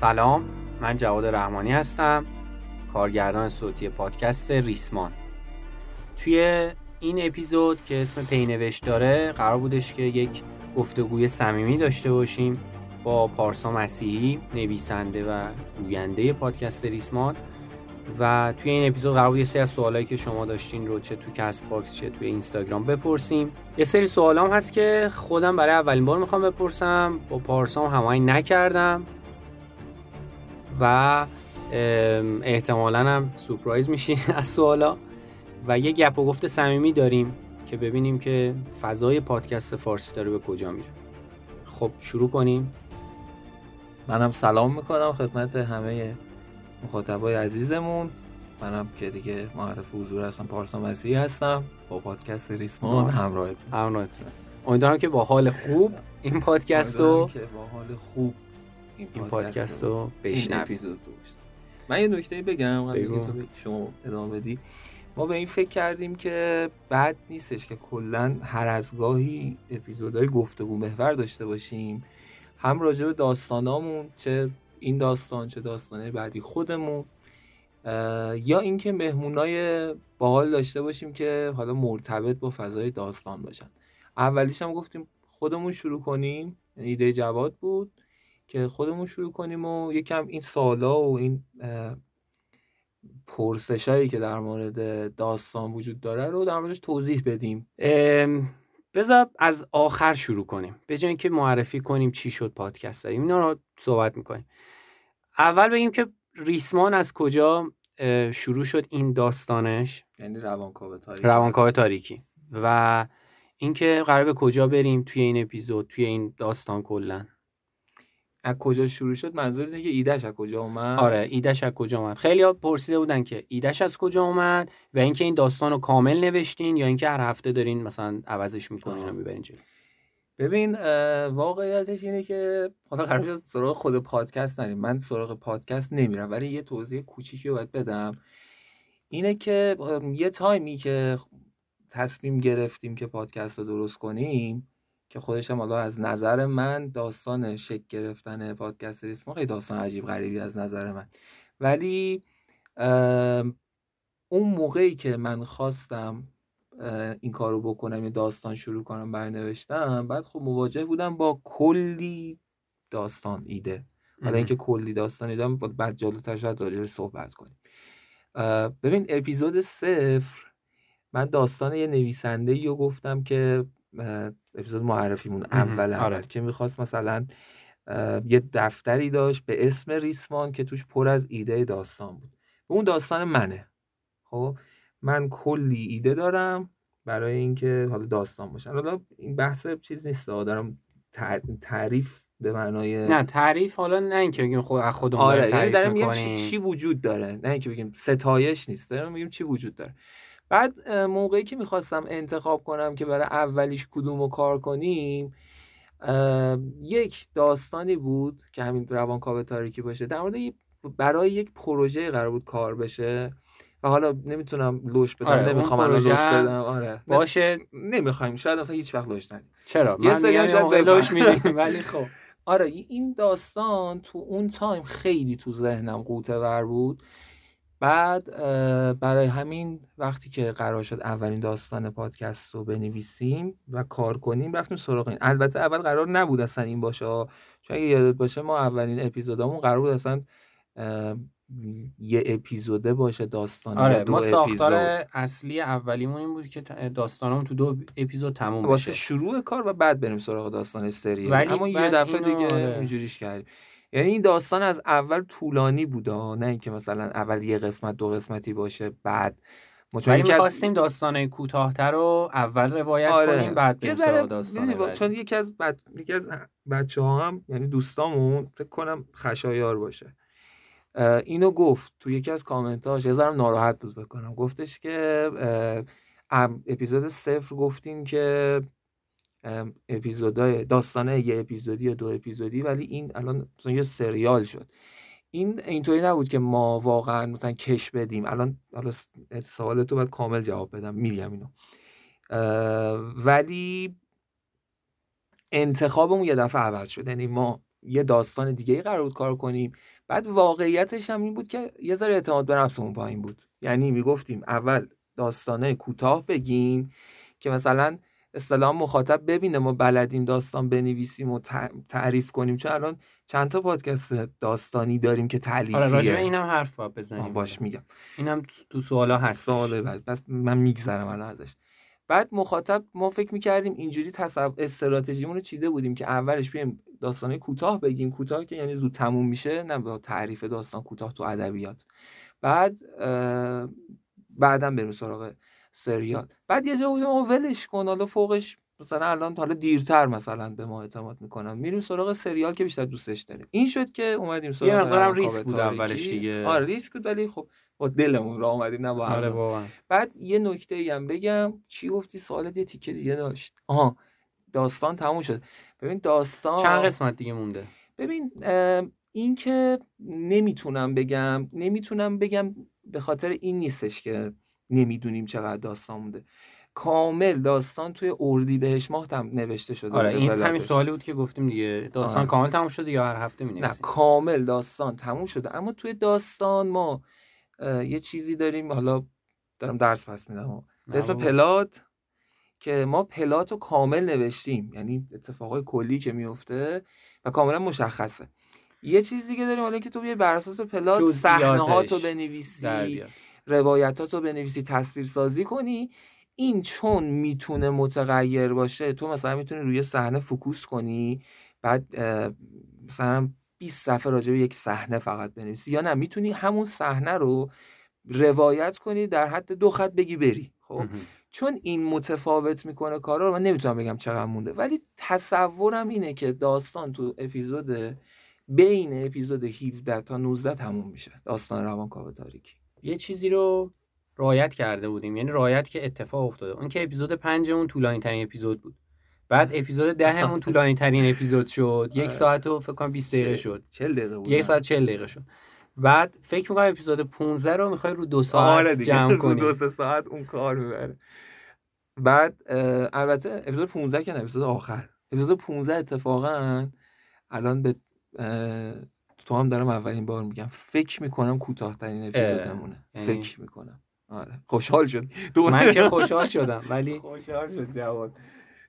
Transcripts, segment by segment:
سلام من جواد رحمانی هستم کارگردان صوتی پادکست ریسمان. توی این اپیزود که اسم پینوشت داره قرار بودش که یک گفتگوی صمیمی داشته باشیم با پارسا مسیحی نویسنده و گوینده پادکست ریسمان. و توی این اپیزود قرار بود یه سری از سوالایی که شما داشتین رو چه تو Castbox چه توی اینستاگرام بپرسیم. یه سری سوالام هست که خودم برای اولین بار می‌خوام بپرسم با پارسام هماهنگ نکردم. و احتمالا هم سورپرایز میشین از سوالا. و یه گپ و گفت صمیمی داریم که ببینیم که فضای پادکست فارسی داره به کجا میره. خب شروع کنیم. منم سلام می‌کنم خدمت همه مخاطبای عزیزمون. منم که دیگه معرف حضور هستم پارسا مسیحی هستم. با پادکست ریسمان همراهتون. همراهتون. امیدوارم که با حال خوب این پادکست رو با حال خوب این پادکست رو بشنوید. من یه نکته بگم تو شما ادامه بدی. ما به این فکر کردیم که بد نیستش که کلا هر از گاهی اپیزودهای گفتگو محور داشته باشیم. هم راجع به داستانامون چه این داستان چه داستانه بعدی خودمون یا اینکه مهمونای باحال داشته باشیم که حالا مرتبط با فضای داستان باشن. اولیش هم گفتیم خودمون شروع کنیم. یعنی ایده جواد بود. که خودمون شروع کنیم و یکم این سالا و این پرسشایی که در مورد داستان وجود داره رو در موردش توضیح بدیم. بذار از آخر شروع کنیم. به جای اینکه معرفی کنیم چی شد پادکست داریم اینا رو صحبت می‌کنیم. اول بگیم که ریسمان از کجا شروع شد این داستانش؟ یعنی روانکاو تاریکی. روانکاو تاریکی. و اینکه قرار به کجا بریم توی این اپیزود توی این داستان کلا. از کجا شروع شد؟ منظور اینه که ایدهش از کجا اومد؟ آره ایدهش از کجا اومد؟ خیلی ها پرسیده بودن که ایدهش از کجا اومد و اینکه این داستان رو کامل نوشتین یا اینکه هر هفته دارین مثلا عوضش می‌کنین و می‌برین جلو؟ ببین واقعیتش اینه که حالا قرار شد سراغ خود پادکست نریم. من سراغ پادکست نمیرم ولی یه توضیح کوچیکی رو باید بدم. اینه که یه تایمی که تصمیم گرفتیم که پادکست رو درست کنیم که خودش هم حالا از نظر من داستان شک گرفتن پادکست ریسمو خیلی داستان عجیب غریبی از نظر من. ولی اون موقعی که من خواستم این کارو بکنم یه داستان شروع کنم برنوشتم بعد خب مواجه بودم با کلی داستان ایده. حالا اینکه کلی داستان ایده بعد جلوتر شاید راجع صحبت کنیم. ببین اپیزود صفر من داستان یه نویسنده رو گفتم که اپیزود معرفیمون اول آره. که می‌خواست مثلا یه دفتری داشت به اسم ریسمان که توش پر از ایده داستان بود. و اون داستان منه. خب؟ من کلی ایده دارم برای اینکه حالا داستان باشن. حالا این بحث چیز نیست دارم تعریف به معنای نه تعریف حالا نه اینکه بگیم خود خودمون آره یعنی دارم میگم چی, چی وجود داره. نه اینکه بگیم ستایش نیست دارم میگیم چی وجود داره. بعد موقعی که می‌خواستم انتخاب کنم که برای اولیش کدوم رو کار کنیم یک داستانی بود که همین روانکاو تاریکی باشه. در مورد برای یک پروژه قرار بود کار بشه و حالا نمی‌تونم لوش بدم آره نمی‌خوام الان لوش بدم. آره باشه. نمی‌خوایم شاید مثلا هیچ وقت لوش ندیم. چرا؟ یه سری شاید لوش میدیم. ولی خب. آره این داستان تو اون تایم خیلی تو ذهنم قوطه ور بود. بعد برای همین وقتی که قرار شد اولین داستان پادکست رو بنویسیم و کار کنیم رفتیم سراغ این. البته اول قرار نبود اصلا این باشه. چون اگه یادت باشه ما اولین اپیزودامون قرار بود اصلا یه اپیزوده باشه داستان آره دو ما ساختار اصلی اولیمون این بود که داستانمون تو دو اپیزود تموم بشه. واسه شروع کار و بعد بریم سراغ داستان سری اما یه دفعه دیگه آره. اینجوریش کردیم. یعنی این داستان از اول طولانی بوده نه اینکه مثلا اول یه قسمت دو قسمتی باشه بعد ولی می‌خواستیم داستانه کوتاهتر رو اول روایت آره. کنیم بعد بریم سراغ داستان چون یکی از بد... یکی از بچه ها هم یعنی دوستامون فکر کنم خشایار باشه. اینو گفت تو یکی از کامنتاش یه ذرم ناراحت بود بکنم گفتش که اپیزود صفر گفتین که اپیزودای داستانه یه اپیزودی یا دو اپیزودی ولی این الان مثلا یه سریال شد. این اینطوری نبود که ما واقعا مثلا کش بدیم. الان حالا سوال تو باید کامل جواب بدم. میگم اینو. ولی انتخابمون یه دفعه عوض شد. یعنی ما یه داستان دیگه ای قرار بود کار کنیم. بعد واقعیتش هم این بود که یه ذره اعتماد به نفسمون پایین بود. یعنی می‌گفتیم اول داستانه کوتاه بگیم که مثلا اصطلاح مخاطب ببینه ما بلدیم داستان بنویسیم و تعریف کنیم. چون الان چند تا پادکست داستانی داریم که تعلیفیه. آره راجع اینم حرف بزنیم. باش میگم. اینم تو سوالا هست سوال بعد. بس من میگذرم الان ازش. بعد مخاطب ما فکر می‌کردیم اینجوری تصور استراتژیمون رو چیده بودیم که اولش بیایم داستانه کوتاه بگیم. کوتاه که یعنی زود تموم میشه نه با تعریف داستان کوتاه تو ادبیات. بعد بعدم بریم سراغ سریال. بعد یه جا بودیم ولش کن. حالا فوقش مثلا الان حالا دیرتر مثلا به ما اعتماد می‌کنم میریم سراغ سریال که بیشتر دوستش داریم. این شد که اومدیم سراغ یه مقدارم ریسک بود اولش دیگه. آره ریسک بود ولی خب با دلمون را اومدیم نه با آره بعد یه نکته ای هم بگم. چی گفتی؟ سوالت یه تیکه دیگه داشت. آها داستان تموم شد. ببین داستان چند قسمت دیگه مونده؟ ببین این که نمی‌تونم بگم نمی‌تونم بگم به خاطر این نیستش که نمی‌دونیم چقدر داستان مونده. کامل داستان توی اردی بهش ماه هم نوشته شده آره این همین سوالی بود که گفتیم دیگه. داستان آره. کامل تموم شده یا هر هفته می نه کامل داستان تموم شده. اما توی داستان ما یه چیزی داریم. حالا دارم درس پس میدم. به اسم پلات که ما پلات رو کامل نوشتیم. یعنی اتفاقای کلی که میفته و کاملا مشخصه. یه چیز دیگه داریم حالا که تو بر اساس پلات صحنه تو بنویسی. روایتات رو بنویسی تصویر سازی کنی. این چون می‌تونه متغیر باشه تو مثلا می‌تونی روی صحنه فکوس کنی. بعد مثلا 20 صفحه راجع به یک صحنه فقط بنویسی. یا نه می‌تونی همون صحنه رو روایت کنی در حد دو خط بگی بری. خب؟ چون این متفاوت می‌کنه کارا رو من نمی‌تونم بگم چقدر مونده. ولی تصورم اینه که داستان تو اپیزود بین اپیزود 17 تا 19 تموم میشه. داستان روانکاو تاریکی. یه چیزی رو رایت کرده بودیم. یعنی رایت که اتفاق افتاده. اون که اپیزود پنجمون طولانی ترین اپیزود بود. بعد اپیزود دهمون طولانی ترین اپیزود شد. یک آره. ساعت و فکر کنم 20 دقیقه شد. 40 دقیقه بود یک ساعت 40 دقیقه شد. بعد فکر می‌کنم اپیزود 15 رو می‌خوای رو دو ساعت آره جمع کنی. دو سه ساعت اون کار می‌بره. بعد البته اپیزود 15 که نه اپیزود آخر. اپیزود 15 اتفاقا الان به تو هم دارم اولین بار میگم. فکر می‌کنم کوتاهترین اپیزودمونه. یعنی فکر می‌کنم. آره. خوشحال شد. من که خوشحال شدم ولی خوشحال شد جواد.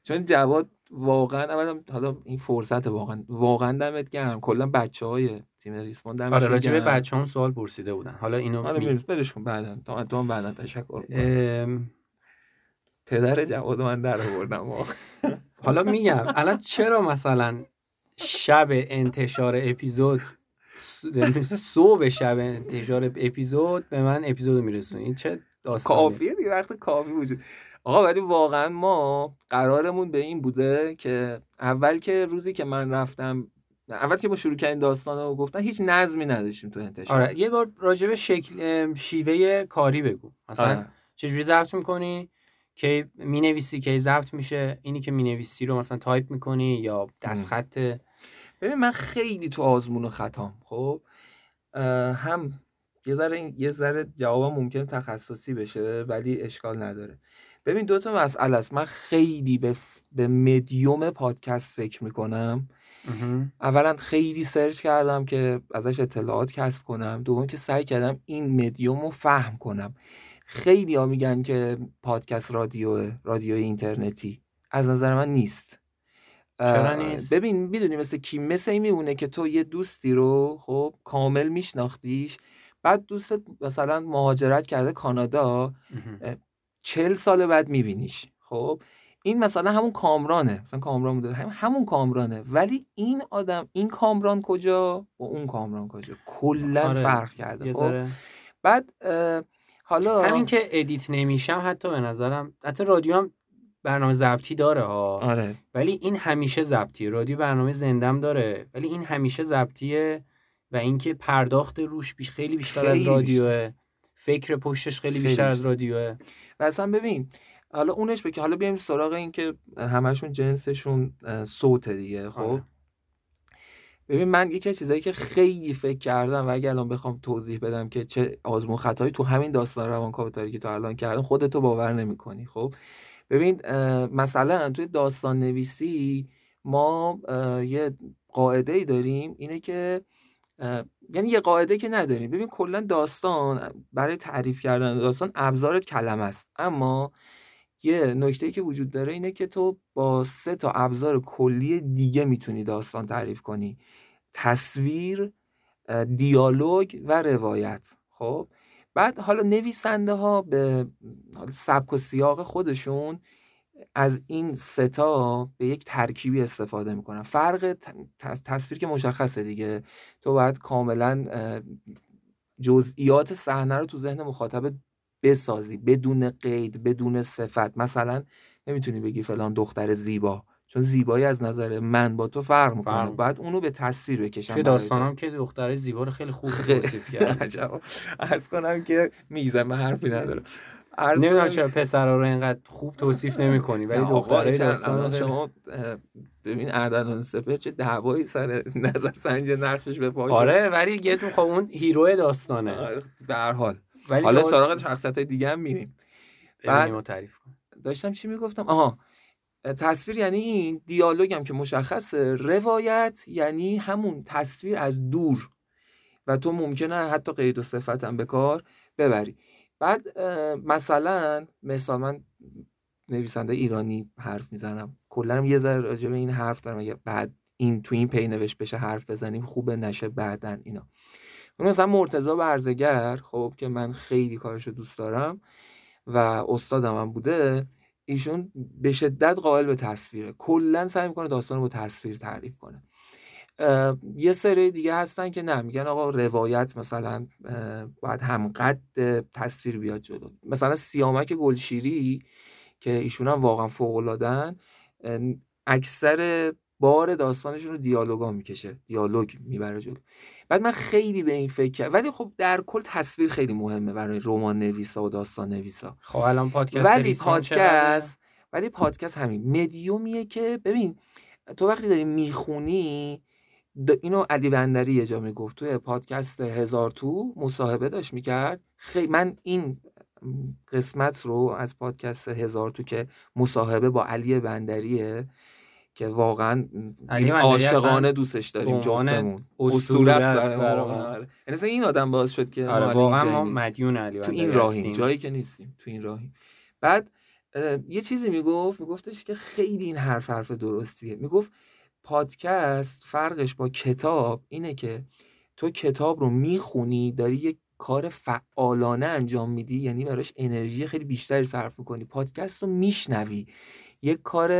چون جواد واقعا اولا حالا این فرصت واقعا. واقعا دمت گرم. کلا بچه های تیم ریسمان دمت آره راجع به بچه هم سوال پرسیده بودن. حالا اینو آره می... برش کن. بعدا. تو تو هم بعدا تشکر ام... پدر جواد من در آوردم. حالا میگم الان چرا مثلا شب انتشار اپیزود صبح شب انتشار اپیزود به من اپیزود میرسون این چه داستانی کافیه دیگه وقت کافی وجود. آقا ولی واقعا ما قرارمون به این بوده که اول که روزی که من رفتم اول که با شروع کردیم داستان رو گفتن هیچ نظمی نداشتیم تو انتشار. آره یه بار راجع شکل شیوه کاری بگو. مثلا آره. چجوری ضبط می‌کنی؟ کی می‌نویسی کی ضبط میشه؟ اینی که می‌نویسی رو مثلا تایپ می‌کنی یا دستخط ببین من خیلی تو آزمون و خطام خب؟ هم یه ذره یه ذره جوابم ممکنه تخصصی بشه ولی اشکال نداره. ببین دو تا مسئله است. من خیلی به, به مدیوم پادکست فکر می‌کنم. اولا خیلی search کردم که ازش اطلاعات کسب کنم. دوم که سعی کردم این مدیوم رو فهم کنم. خیلی ها میگن که پادکست رادیو رادیو اینترنتی از نظر من نیست. چرا نیست؟ ببین می‌دونی مثل کی مثل این میمونه که تو یه دوستی رو خب کامل میشناختیش بعد دوستت مثلا مهاجرت کرده کانادا چل سال بعد میبینیش خب؟ این مثلا همون کامرانه مثلا کامران بوده هم همون کامرانه. ولی این آدم این کامران کجا؟ و اون کامران کجا؟ کلا آره. فرق کرده خب. بعد حالا همین که ادیت نمیشم حتی به نظرم حتی رادیو هم برنامه ضبطی داره ها. آره. ولی این همیشه ضبطیه. رادیو برنامه زندم داره. ولی این همیشه ضبطیه و اینکه پرداخت روش بیش خیلی بیشتر از خیلی رادیوه. فکر پشتش خیلی خیلی بیشتر از. رادیوه. و اصلا ببین حالا اونش بگی حالا بیایم سراغ این که همشون جنسشون اه، صوته دیگه خب؟ آره. ببین من یکی از چیزایی که خیلی فکر کردم و اگر الان بخوام توضیح بدم که چه آزمون خطایی تو همین داستان روانکاوی که تا الان کردم خودتو باور نمی‌کنی خب؟ ببین مثلا توی داستان نویسی ما یه قاعده ای داریم اینه که یعنی یه قاعده که نداریم. ببین کلا داستان برای تعریف کردن داستان ابزارت کلمه است. اما یه نکته که وجود داره اینه که تو با سه تا ابزار کلی دیگه می‌تونی داستان تعریف کنی. تصویر دیالوگ و روایت. خب؟ بعد حالا نویسنده ها به سبک و سیاق خودشون از این ستا به یک ترکیبی استفاده می‌کنن. فرق تصویر که مشخصه دیگه. تو باید کاملا جزئیات صحنه رو تو ذهن مخاطب بسازی. بدون قید بدون صفت. مثلا نمی‌تونی بگی فلان دختر زیبا. چون زیبایی از نظر من با تو فرق می‌کنه. فرق باید اونو به تصویر بکشم توی تو. داستانم که دخترای زیبا رو خیلی خوب توصیف کرد عجب از کنم که میگذم من حرفی ندارم. عرض نمی‌دونم چرا پسرا رو اینقدر خوب توصیف نمی‌کنی ولی چرا داستان شما ببین اردلان سپر چه دعوایی سر نظر سنج نقشش به پا شد. آره ولی یه دون خب اون هیرو داستانه. آره، به هر حال. ولی حالا سراغ شخصیت های دیگه هم میریم. بعد بعد- تعریف کن داشتم چی می‌گفتم؟ آها تصویر یعنی این دیالوگ هم که مشخصه. روایت یعنی همون تصویر از دور. و تو ممکنه حتی قید و صفت هم به کار ببری. بعد مثلا مثلا من نویسنده ایرانی حرف می‌زنم. کلا یه ذره راجع به این حرف دارم. اگه بعد این تو این پی نوشت بشه حرف بزنیم خوبه نشه بعدن اینا. مثلا مرتضی برزگر خب که من خیلی کارشو دوست دارم و استادم هم بوده ایشون به شدت قائل به تصویره. کلا سعی می‌کنه داستان رو با تصویر تعریف کنه. یه سری دیگه هستن که نه میگن آقا روایت مثلا باید همقد تصویر بیاد جلو. مثلا سیامک گلشیری که ایشون هم واقعا فوق العاده‌ان، اه، اکثر بار داستانشون رو دیالوگا می‌کشه. دیالوگ می‌بره جلو. بعد من خیلی به این فکر کردم. ولی خب در کل تصویر خیلی مهمه برای رمان نویسا و داستان نویسا. خب الان پادکست ولی؟ پادکست ولی پادکست همین. مدیومیه که ببین تو وقتی داری می‌خونی اینو علی بندری یه جا می‌گفت توی پادکست هزار تو مصاحبه داشت می‌کرد. خیلی من این قسمت رو از پادکست هزار تو که مصاحبه با علی بندریه که واقعا عاشقانه دوستش داریم جفتمون اسطوره است واقعا. آره. یعنی این آدم باعث شد که آره واقعا ما. مدیون علی تو این راهیم. جایی که نیستیم تو این راهیم بعد یه چیزی می‌گفت میگفتش که خیلی این حرف حرف درستیه می‌گفت پادکست فرقش با کتاب اینه که تو کتاب رو می‌خونی داری یک کار فعالانه انجام میدی یعنی براش انرژی خیلی بیشتری صرف می‌کنی پادکست رو میشنوی یک کار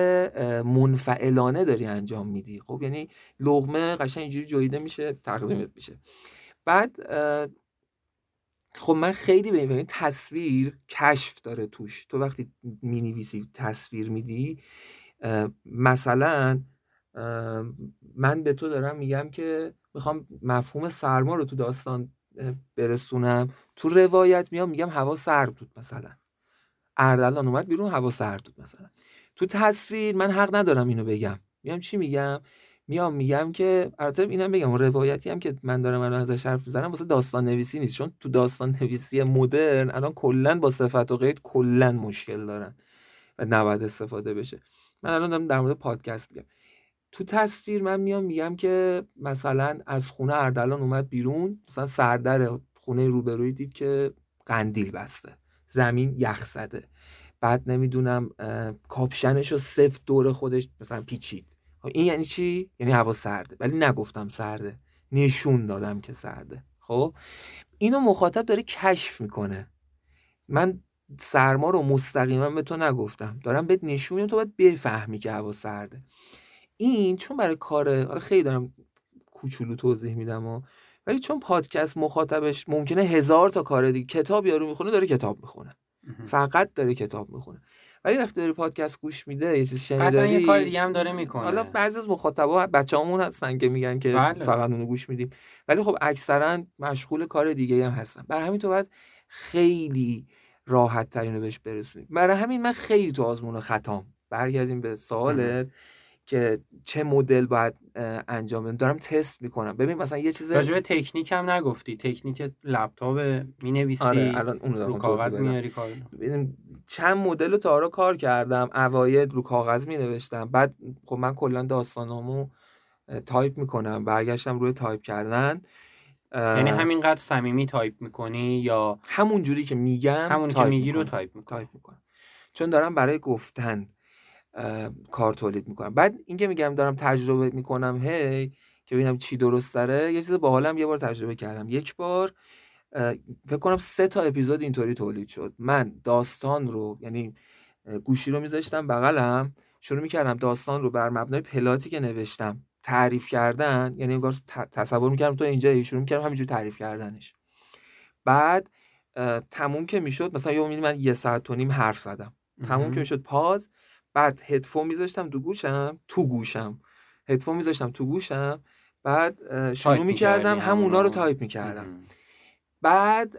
منفعلانه داری انجام میدی. خب یعنی لغمه قشنگ اینجوری جویده میشه تقدیمت میشه. بعد خب من خیلی به این تصویر کشف داره توش. تو وقتی می‌نویسی تصویر میدی مثلا من به تو دارم میگم که می‌خوام مفهوم سرما رو تو داستان برسونم. تو روایت میام میگم هوا سرد بود مثلا. اردلان اومد بیرون هوا سرد بود مثلا. تو تصویر من حق ندارم اینو بگم. میام چی میگم؟ میام میگم که البته اینم بگم روایتی هم که من دارم الان ازش حرف می‌زنم واسه داستان نویسی نیست. چون تو داستان نویسی مدرن الان کلا با صفت و قید کلا مشکل دارن و نباید استفاده بشه. من الان دارم در مورد پادکست میگم. تو تصویر من میام میگم که مثلا از خونه اردلان اومد بیرون مثلا سردر خونه روبروی دید که قندیل بسته. زمین یخ زده. بعد نمی‌دونم کاپشنش رو سفت دور خودش مثلا پیچید. خب این یعنی چی؟ یعنی هوا سرده. ولی نگفتم سرده. نشون دادم که سرده. خب؟ اینو مخاطب داره کشف می‌کنه. من سرما رو مستقیما به تو نگفتم. دارم بهت نشون تو باید بفهمی که هوا سرده. این چون برای کار آره خیلی دارم کوچولو توضیح میدم و ولی چون پادکست مخاطبش ممکنه هزار تا کار دیگه کتاب یارو می‌خونه داره کتاب می‌خونه. فقط داره کتاب می‌خونه. ولی وقتی داری پادکست گوش میده یه چیز شنیداری یه کار دیگه هم داره می‌کنه. حالا بعضی از مخاطبا بچه‌هامون هستن که میگن که بله. فقط اونو گوش میدیم. ولی خب اکثرا مشغول کار دیگه هم هستن. برای همین تو باید خیلی راحت ترین رو بهش برسونیم برای همین من خیلی تو آزمون خطام. برگردیم به سوالت که چه مدل باید انجام بدم. دارم تست می‌کنم. ببین مثلا یه چیز راجع تکنیک هم نگفتی. تکنیک لپتاپ می‌نویسی آره الان اون رو کاغذ میاری کار چند مدل تا رو کار کردم. اوایل رو کاغذ می نوشتم بعد خب من کلا داستانامو تایپ می‌کنم. برگشتم روی تایپ کردن. یعنی همینقدر صمیمی تایپ می‌کنی یا همون جوری که میگم همون که میگی رو تایپ می‌کنم. تایپ می‌کنم. چون دارم برای گفتن کار تولید می‌کنم. بعد اینکه میگم دارم تجربه می‌کنم هی که ببینم چی درست داره یه چیز باحالم یه بار تجربه کردم. یک بار فکر کنم سه تا اپیزود اینطوری تولید شد. من داستان رو یعنی گوشی رو میذاشتم بغلم شروع می‌کردم داستان رو بر مبنای plot ی که نوشتم تعریف کردن یعنی انگار تصور می‌کردم تو اینجا شروع می‌کردم همینجور تعریف کردنش. بعد تموم که می‌شد مثلا یه من یه ساعت و نیم حرف زدم. تموم که می‌شد pause بعد هدفون میذاشتم تو گوشم تو گوشم. هدفون میذاشتم تو گوشم. بعد شروع می‌کردم همونا رو تایپ می‌کردم. بعد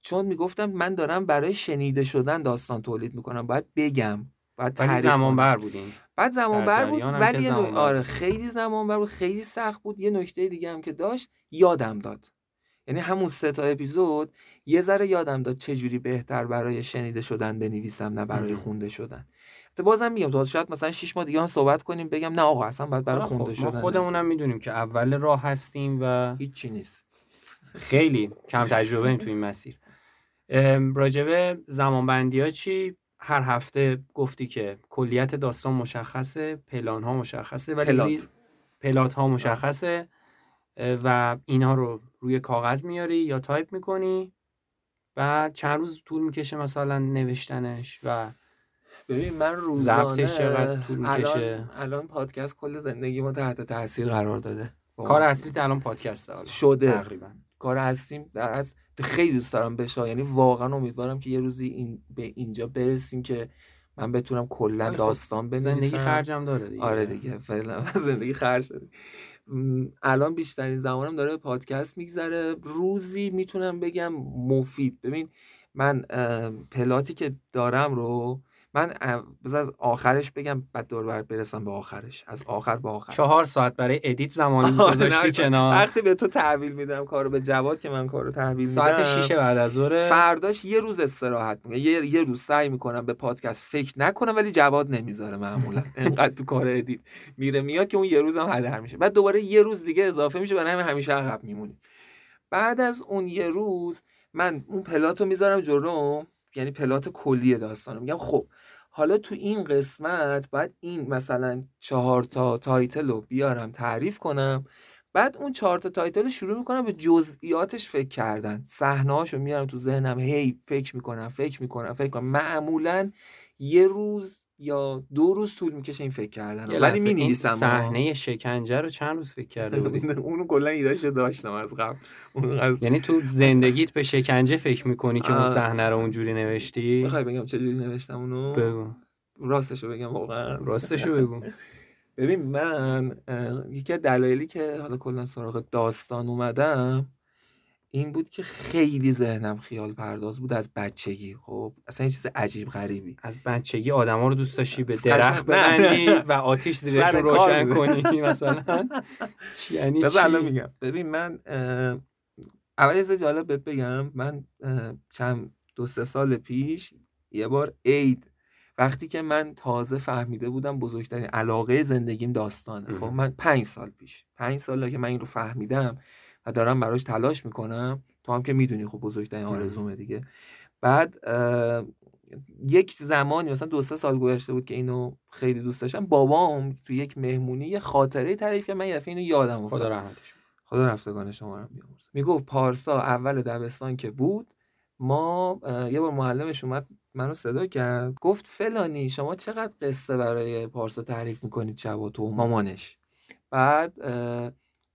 چون می‌گفتم من دارم برای شنیده شدن داستان تولید می‌کنم باید بگم بعد زمان بر بودیم بعد زمان بر بود ولی آره خیلی زمان بر بود خیلی سخت بود. یه نکته دیگه هم که داشت یادم داد. یعنی همون سه تا اپیزود یه ذره یادم داد چه جوری بهتر برای شنیده شدن بنویسم نه برای خونده شدن. بازم میگم تو شاید مثلا 6 ماه دیگه هم صحبت کنیم بگم نه آقا اصلا باید برای خونده شدن ما خودمونم می‌دونیم که اول راه هستیم و هیچی نیست. خیلی کم تجربه ایم تو این مسیر. راجبه زمانبندی ها چی؟ هر هفته گفتی که کلیت داستان مشخصه پلان ها مشخصه ولی plot, plot ها مشخصه و اینها رو روی کاغذ میاری یا تایپ می‌کنی بعد چند روز طول می‌کشه مثلا نوشتنش و ببین من روزانه طول الان, الان پادکست کل زندگی ما تحت تاثیر قرار داده. کار اصلی الان پادکست شده. تقریبا. کار هستیم در از خیلی دوست دارم بشه یعنی واقعا امیدوارم که یه روزی این به اینجا برسیم که من بتونم کلا خب داستان بنویسم. زندگی خرجم داره دیگه. آره دیگه فعلا زندگی خرج داره. الان بیشترین زمانم داره پادکست میگذره. روزی می‌تونم بگم مفید. ببین من پلاتی که دارم رو من بذار از آخرش بگم بعد دور بر برسم به آخرش. از آخر به آخر. چهار ساعت برای ادیت زمان گذاشتی کنار. وقتی به تو تحویل میدم کارو به جواد که من کارو تحویل میدم. ساعت 6 بعد از ظهر. فرداش یه روز استراحت می‌کنم یه یه روز سعی می‌کنم به پادکست فکر نکنم ولی جواد نمی‌ذاره معمولا. انقدر تو کار edit میره میاد که اون یه روزم هدر میشه. بعد دوباره یه روز دیگه اضافه میشه برای همین همیشه عقب میمونیم. بعد از اون یه روز من اون plot و می‌ذارم جلوم یعنی plot کلی داستانو میگم. خب حالا تو این قسمت بعد این مثلا چهار تا title رو بیارم تعریف کنم. بعد اون چهار تا title شروع می‌کنم به جزئیاتش فکر کردن. صحنه رو میارم تو ذهنم هی فکر می‌کنم فکر می‌کنم فکر کنم معمولا یه روز یا دو روز طول می‌کشه این فکر کردن ولی می نویسم صحنه شکنجه رو چند روز فکر کرده بودی؟ اونو کلا ایدهشو داشتم از قبل. یعنی تو زندگیت به شکنجه فکر می‌کنی که اون صحنه رو اونجوری نوشتی؟ می‌خوای بگم چه جوری نوشتم اونو؟ بگو. راستشو بگم واقعا. راستشو بگو. ببین من یکی از دلایلی که حالا کلا سراغ داستان اومدم این بود که خیلی ذهنم خیال پرداز بود از بچگی خب؟ اصلا یه چیز عجیب غریبی. از بچگی آدما رو دوست داشتی به درخت ببندی و آتیش زیرش رو روشن کنی مثلا؟ یعنی چی؟ میگم. ببین من اول یه جالب بهت بگم. من چند دو سه سال پیش یه بار عید وقتی که من تازه فهمیده بودم بزرگترین علاقه زندگیم داستانه. خب من پنج سال پیش پنج سال که من این رو فهمیدم و دارم براش تلاش می‌کنم. تو هم که می‌دونی خب بزرگترین آرزومه دیگه. بعد یک زمانی مثلا دو سه سال گذشته بود که اینو خیلی دوست داشتم. بابام تو یک مهمونی یه خاطره تعریف کرد. من یه اینو یادم افتاد. خدا رحمتش خدا رفتگان شما رو بیامرزه. می‌گفت پارسا اول دبستان که بود ما یه بار معلمش اومد منو صدا کرد. گفت فلانی شما چقدر قصه برای پارسا تعریف می‌کنید شب و تو؟ مامانش. بعد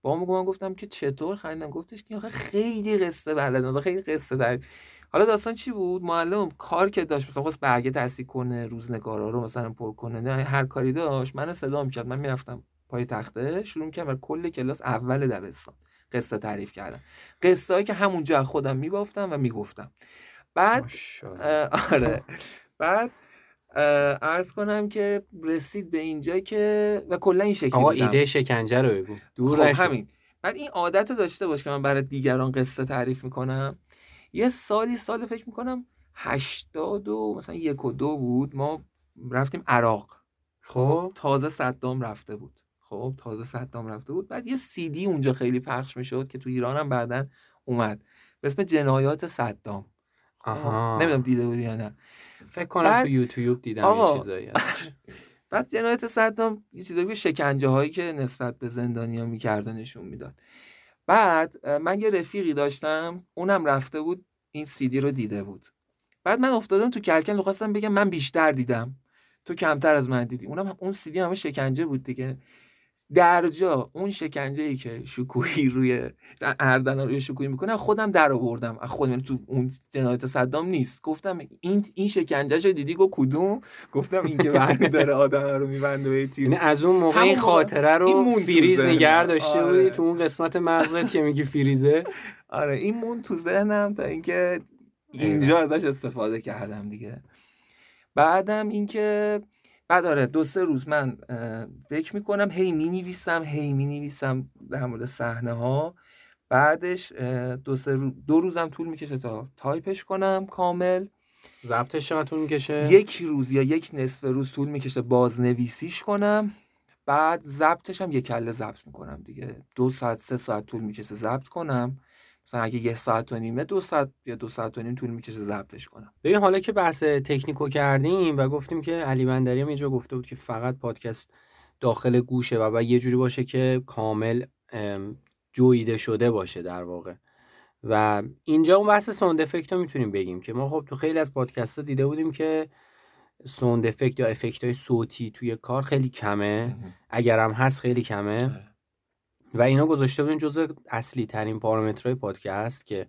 با من گفتم که چطور؟ خندم گفتش که خیلی قصه بلد خیلی قصه تعریف حالا داستان چی بود؟ معلم کار که داشت مثلا خواست برگه تصحیح کنه روزنگارا رو مثلا پر کنه نه هر کاری داشت. منو صدا می‌کرد. من می‌رفتم پای تخته شروع کردم کل کلاس اول دبستان قصه تعریف کردم. قصه هایی که همونجا خودم میبافتم و می‌گفتم. بعد آره. بعد ارز کنم که رسید به اینجا که و کلا این شکلی آقا ایده شکنجه رو بگو. دور خب همین. بعد این عادت رو داشته باش که من برای دیگران قصه تعریف می‌کنم. یه سالی سال فکر می‌کنم هشتاد و مثلا یک و دو بود. ما رفتیم عراق. خب تازه صدام رفته بود. خب تازه صدام رفته بود. بعد یه سی اونجا خیلی پخش می‌شد که تو ایران هم بعدا اومد. به اسم جنایات صدام. خب، آها. نمی‌دونم دیده بودی یا نه. فکر کنم تو یوتیوب دیدم یه چیزایی بعد جنایت صدام یه چیزایی شکنجه هایی که نسبت به زندانیا می‌کرد نشون می‌داد. بعد من یه رفیقی داشتم اونم رفته بود این سیدی رو دیده بود. بعد من افتادم تو کلکن خواستم بگم من بیشتر دیدم. تو کمتر از من دیدی. اونم اون سیدی همه شکنجه بود دیگه. درجا اون شکنجه ای که شکوهی روی اردن روی شکوهی می‌کنه خودم در آوردم. خودم یعنی تو اون جنایت صدام نیست. گفتم این این شکنجه شو دیدی؟ گو کدوم؟ گفتم این که داره آدم رو میبنده به تیر. یعنی از اون موقع این خاطره رو فریز نگه داشته آره. بودی تو اون قسمت مغزت که میگی فریزه آره این مون تو ذهنم تا اینکه اینجا ازش استفاده کردم دیگه. بعدم اینکه بعد آره دو سه روز من فکر می‌کنم هی می نویسم هی می نویسم در مورد صحنه ها بعدش دو سه دو روزم طول می‌کشه تا تایپش کنم کامل. ضبطش چقدر طول می‌کشه؟ یک روز یا یک نصف روز طول می‌کشه بازنویسیش کنم. بعد ضبطش هم یک کله ضبط می‌کنم دیگه. دو ساعت سه ساعت طول می‌کشه ضبط کنم. مثلا اگه یه ساعت و نیمه دو ساعت یا دو ساعت و نیم طول می‌کشه ضبطش کنم. ببین حالا که بحث تکنیکو کردیم و گفتیم که علی بندری هم اینجا گفته بود که فقط پادکست داخل گوشه و باید یه جوری باشه که کامل جویده شده باشه در واقع. و اینجا اون بحث سوند افکت رو می‌تونیم بگیم که ما خب تو خیلی از پادکست ها دیده بودیم که سوند افکت یا افکت های صوتی توی کار خیلی کمه. اگرم هست خیلی کمه. آره. و اینا گذاشته بودیم جزء اصلی ترین پارامترهای پادکست که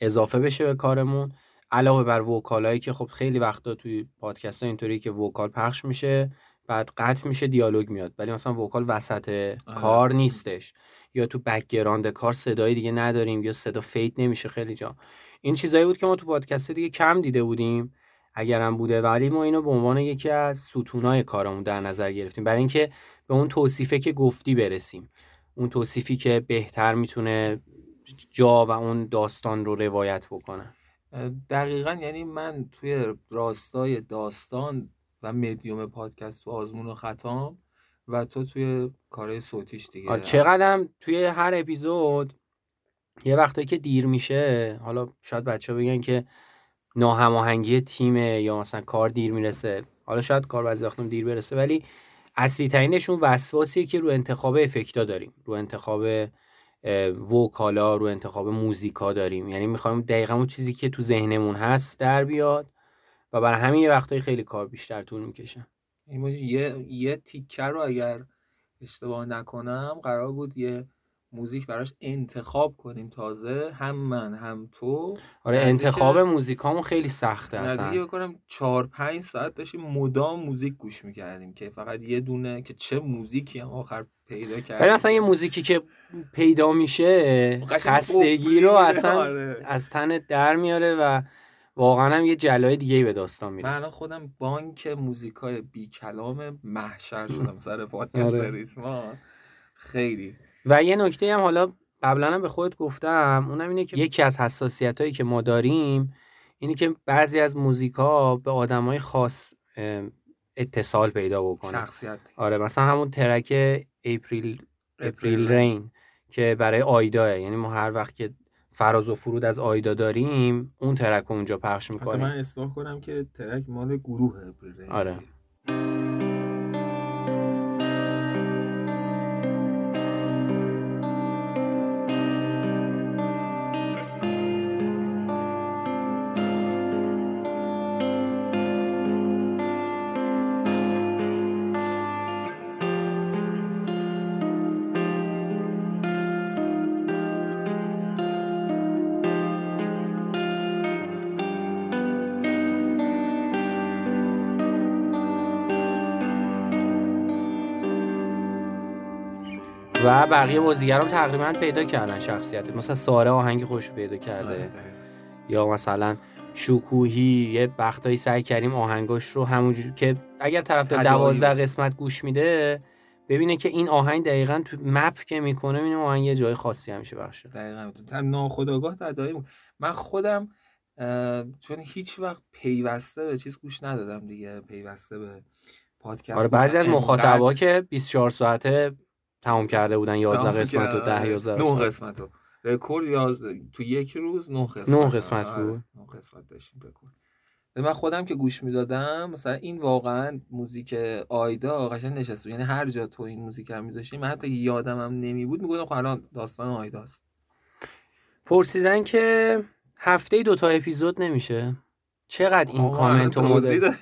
اضافه بشه به کارمون. علاوه بر vocal هایی که خب خیلی وقتا توی پادکست ها اینطوری که vocal پخش میشه بعد قطع میشه دیالوگ میاد. ولی مثلا vocal وسط آره. کار نیستش. یا تو background کار صدای دیگه نداریم یا صدا fit نمیشه خیلی جا. این چیزایی بود که ما تو پادکست دیگه کم دیده بودیم اگرم بوده. ولی ما اینو به عنوان یکی از ستونای کارمون در نظر گرفتیم. برای اینکه به اون توصیفه که گفتی برسیم. اون توصیفی که بهتر می‌تونه جا و اون داستان رو روایت بکنه. دقیقا یعنی من توی راستای داستان و مدیوم پادکست و آزمون و خطام و تو توی کارهای صوتیش دیگه. آره، چقدرم توی هر اپیزود یه وقتایی که دیر میشه حالا شاید بچه بگن که ناهماهنگی تیمه یا مثلا کار دیر می‌رسه. حالا شاید کار بعضی وقتم دیر برسه ولی اصلی ترینشون وسواسیه که رو انتخاب افکتا داریم رو انتخاب وکالا رو انتخاب موزیکا داریم. یعنی می‌خوایم دقیقا اون چیزی که تو ذهنمون هست در بیاد و برای همین یه وقتایی خیلی کار بیشتر طول می‌کشه. یه یه تیکه رو اگر اشتباه نکنم قرار بود یه موزیک براش انتخاب کنیم تازه هم من هم تو. آره انتخاب موزیکامون خیلی سخته اصلا. نزدیک بکنم 4 5 ساعت داشتیم مدام موزیک گوش می‌کردیم که فقط یه دونه که چه موزیکی هم آخر پیدا کردیم. اصلا یه موزیکی که پیدا میشه خستگی رو اصلا آره. از تن در میاره و واقعا هم یه جلای دیگه به داستان میره. من خودم بانک موزیکای بی کلام محشر شدم سر پادکست آره. ریسمان. خیلی. و یه نکته هم حالا قبلا هم به خودت گفتم اونم اینه که یکی از حساسیت هایی که ما داریم اینه که بعضی از موزیکا به های خاص اتصال پیدا بکنه شخصیت. آره مثلا همون track April April Rain که برای آیدا یعنی ما هر وقت که فراز و فرود از آیدا داریم اون track رو اونجا پخش می‌کنیم. من اصلاح کنم که track مال گروه اپریل Rain آره. بقیه بازیگران تقریبا پیدا کردن شخصیت مثلا ساره آهنگ خوش پیدا کرده آره، یا مثلا شکوهی یه وقتایی سعی کردیم آهنگاش رو همونجور که اگر طرف تداعی دوازده. قسمت گوش میده ببینه که این آهنگ دقیقا تو مپ که می‌کنه این آهنگ یه جای خاصی همیشه بخشه دقیقا می‌تونم هم ناخداگاه تداعی می‌کنه. من خودم چون هیچ وقت پیوسته به چیز گوش ندادم دیگه پیوسته به پادکست آره بعضی از. مخاطبا که 24 ساعته تمام کرده بودن 11 تمام قسمت و کردم. 10 11 نه قسمت قسمت رو رکورد یاز... تو یک روز نه قسمت نه قسمت آره، بود. نه قسمت داشتیم رکورد من خودم که گوش می‌دادم مثلا این واقعا موزیک آیدا قشنگ نشسته. یعنی هر جا تو این موزیک رو میذاشتیم من حتی یادم هم نمی بود می‌گفتم خب الان داستان آیداست پرسیدن که هفته دو تا اپیزود نمیشه چقدر این کامنت و الان توضیح مدل.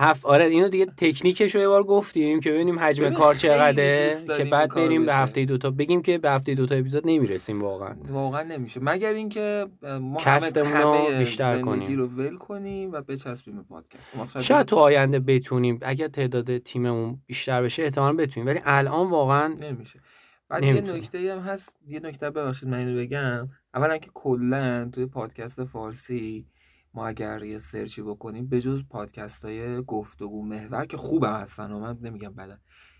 هفت آره اینو دیگه تکنیکش رو یه بار گفتیم که ببینیم حجم کار چقدره که بعد بریم به. هفته دوتا بگیم که به هفته دوتا اپیزود نمی‌رسیم واقعا. واقعا نمیشه. مگر اینکه ما همه بیشتر کنیم. رو ول کنیم و بچسبیم به پادکست. شاید تو آینده بتونیم اگر تعداد تیممون بیشتر بشه احتمال بتونیم. ولی الان واقعا نمیشه. بعد یه نمی‌تونه. نکته هم هست. یه نکته ببخشید من اینو بگم. اولا که کلا توی پادکست فارسی ما اگر یه سرچی بکنیم به جز پادکست های گفتگو محور که خوبم هستن و من نمیگم بدن.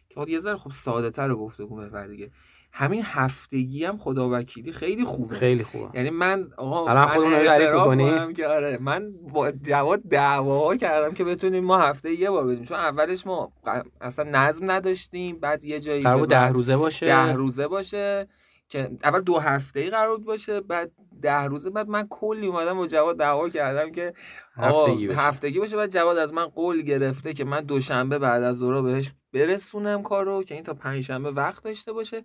که خب یه ذره خب ساده تر گفتگو محور دیگه. همین هفتگی هم خدا وکیلی خیلی خوبه. خیلی خوبه. یعنی من آقا الان خودمون تعریف که آره من با جواد دعوا کردم که بتونیم ما هفته یه بار بدیم. چون اولش ما اصلا نظم نداشتیم بعد یه جایی قرار ده روزه باشه. ده روزه باشه که اول دو هفته ای قرار بود باشه بعد ده روزه بعد من کلی اومدم با جواد دعوا کردم که هفتگی بشه هفتگی باشه. بعد جواد از من قول گرفته که من دوشنبه بعد از ظهر بهش برسونم کارو که این تا پنجشنبه وقت داشته باشه.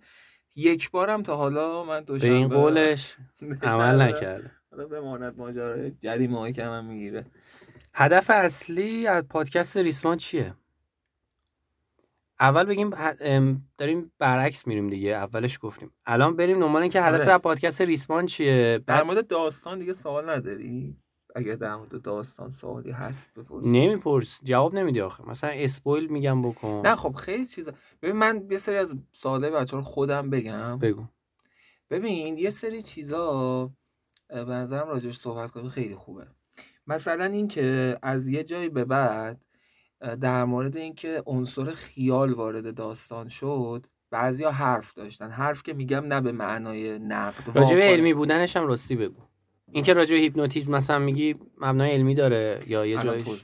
یک بارم تا حالا من به دوشنبه این قولش عمل. نکرده. حالا بماند ماجرای جریمه هایی که من می‌گیره. هدف اصلی از پادکست ریسمان چیه؟ اول بگیم داریم برعکس میریم دیگه. اولش گفتیم. الان بریم دنبال که هدف آره. از پادکست ریسمان چیه؟ در مورد داستان دیگه سوال نداری؟ اگه در مورد داستان سوالی هست بپرس نمیپرس. جواب نمیدی آخه. مثلا اسپویل میگم بکن. نه خب خیلی چیزا. ببین من یه سری از سوالای بچه رو خودم بگم. بگو. ببین یه سری چیزا به نظرم راجعش صحبت کنیم. خیلی خوبه. مثلا اینکه از یه جایی به بعد در مورد اینکه عنصر خیال وارد داستان شد بعضیا حرف داشتن. حرف که میگم نه به معنای نقد. راجع. علمی بودنش هم راستی بگو. اینکه راجع به هیپنوتیزم مثلا میگی مبنای علمی داره یا یه جایش.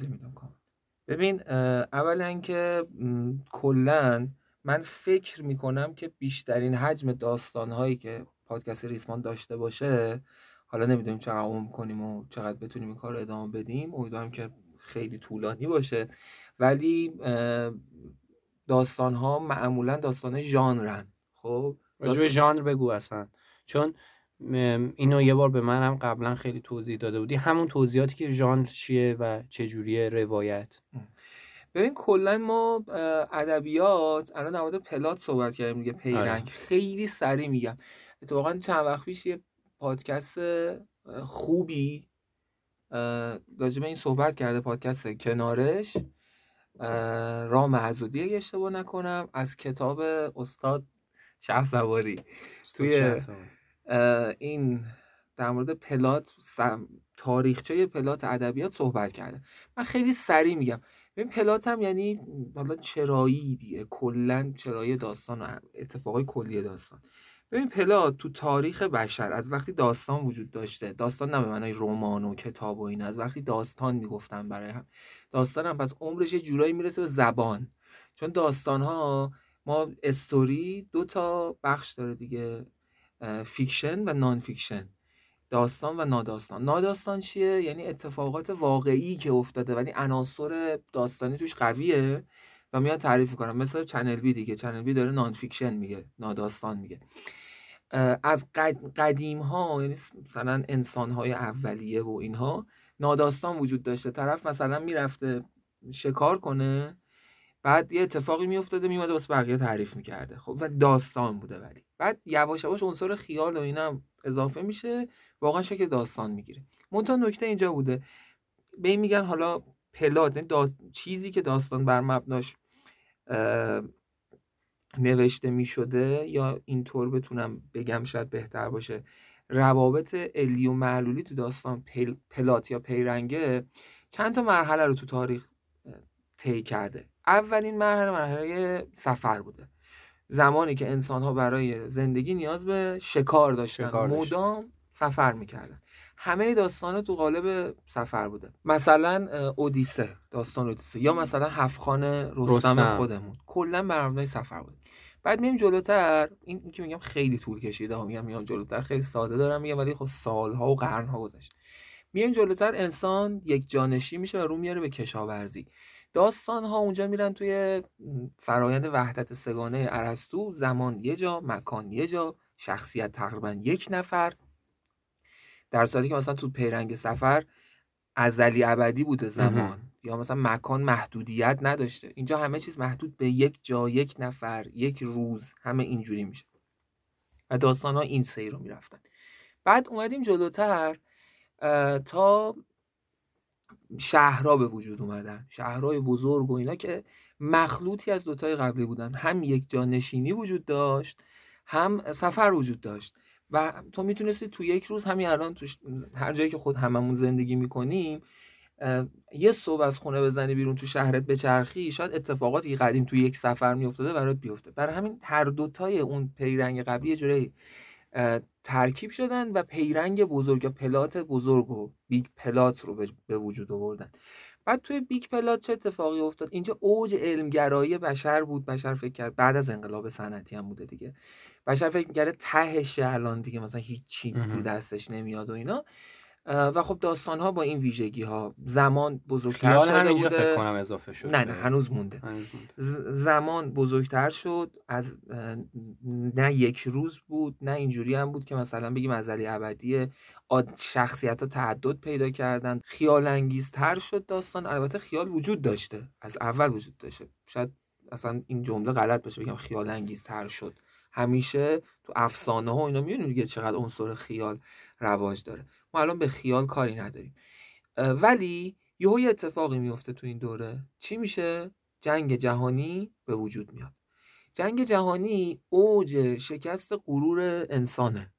ببین اولا که کلا من فکر می‌کنم که بیشترین حجم داستان هایی که پادکست ریسمان داشته باشه حالا نمی‌دونیم چقدر عمر کنیم و چقدر بتونیم این کار رو ادامه بدیم امیدوارم که خیلی طولانی باشه. ولی داستان ها معمولا داستان ژانرن. خب؟ راجع ژانر بگو اصلا. چون اینو یه بار به من هم قبلا خیلی توضیح داده بودی. همون توضیحاتی که ژانر چیه و چه جوریه روایت ببین کلا ما ادبیات الان در مورد پلات صحبت کردیم دیگه پیرنگ. آره. خیلی سریع میگم. اتفاقا چند وقت پیش یه پادکست خوبی راجع به این صحبت کرده پادکست کنارش. رام عزودی اگه اشتباه نکنم از کتاب استاد شه سواری توی این در مورد پلات سم- تاریخچه پلات ادبیات صحبت کرده. من خیلی سریع میگم. ببین پلات هم یعنی حالا چرایی دیگه کلا چرایی داستان و اتفاقای کلی داستان. ببین plot تو تاریخ بشر از وقتی داستان وجود داشته داستان نه به معنای رمان و کتاب و این از وقتی داستان می‌گفتن برای هم داستان هم پس عمرش یه جورایی می‌رسه به زبان. چون داستان ها ما استوری دو تا بخش داره دیگه fiction و nonfiction داستان و ناداستان. ناداستان چیه؟ یعنی اتفاقات واقعی که افتاده ولی عناصر داستانی توش قویه و میاد تعریف می‌کنم مثل چنل بی دیگه. چنل بی داره nonfiction میگه ناداستان میگه. از قد- قدیم ها یعنی مثلا انسان های اولیه و اینها ناداستان وجود داشته. طرف مثلا می‌رفته شکار کنه بعد یه اتفاقی میافتاده میومده واسه بقیه تعریف می‌کرده. خب و داستان بوده ولی. بعد یواش یواش عنصر خیال و اینا اضافه میشه واقعا شکل داستان می‌گیره. منتها نکته اینجا بوده. به این میگن حالا پلات یعنی. چیزی که داستان بر مبناش نوشته می شده یا اینطور بتونم بگم شاید بهتر باشه. روابط علی و معلولی تو داستان پلات یا پیرنگه چند تا مرحله رو تو تاریخ طی کرده. اولین مرحله مرحله سفر بوده. زمانی که انسان ها برای زندگی نیاز به شکار داشتن شکار مدام سفر می‌کردن. همه داستان تو قالب سفر بوده. مثلا اودیسه داستان اودیسه یا مثلا هفخان رستم, رستم. خودمون. کلا بر سفر بود بعد مییم جلوتر. این که میگم خیلی طول کشیده میگم میام جلوتر. خیلی ساده دارم میگم ولی خب سالها و قرنها گذشت. میایم جلوتر. انسان یک جانشی میشه و رو میاره به کشاورزی. داستان ها اونجا میرن توی فرایند وحدت سگانه ارسطو. زمان یه جا مکان یه جا شخصیت تقریبا یک نفر. در صورتی که مثلا تو پیرنگ سفر ازلی ابدی بوده زمان. یا مثلا مکان محدودیت نداشته. اینجا همه چیز محدود به یک جا یک نفر یک روز همه اینجوری میشه. و داستان ها این سیر رو می‌رفتن. بعد اومدیم جلوتر تا شهرها به وجود اومدن. شهرهای بزرگ و اینا که مخلوطی از دوتای قبلی بودن. هم یک جا نشینی وجود داشت هم سفر وجود داشت. و تو می‌تونستی تو یک روز همین الان تو هر جایی که خود هممون زندگی می‌کنیم یه صبح از خونه بزنی بیرون تو شهرت بچرخی شاید اتفاقاتی که قدیم تو یک سفر میافتاده برات بیفته. برای همین هر دوتای اون پیرنگ قبلی یه ترکیب شدن و پیرنگ بزرگ یا plot بزرگ و big plot رو به وجود آوردن. بعد توی big plot چه اتفاقی افتاد؟ اینجا اوج علمگرایی بشر بود. بشر فکر کرد بعد از انقلاب صنعتی هم بوده دیگه. بشر فکر می‌کرده تهش الان دیگه مثلا هیچی رو دستش نمیاد و اینا. و خب داستان ها با این ویژگی ها زمان بزرگتر شده بوده. فکر کنم اضافه شد نه نه هنوز مونده, زمان بزرگتر شد از نه یک روز بود نه اینجوری هم بود که مثلا بگیم ازلی ابدی شخصیت ها تعدد پیدا کردن. خیال انگیزتر شد داستان. البته خیال وجود داشته. از اول وجود داشته. شاید اصلا این جمله غلط باشه بگم خیال انگیزتر شد. همیشه تو افسانه ها اینا می‌بینیم دیگه چقدر عنصر خیال رواج داره. ما الان به خیال کاری نداریم. ولی یهو یه اتفاقی میفته تو این دوره. چی میشه؟ جنگ جهانی به وجود میاد. جنگ جهانی اوج شکست غرور انسانه.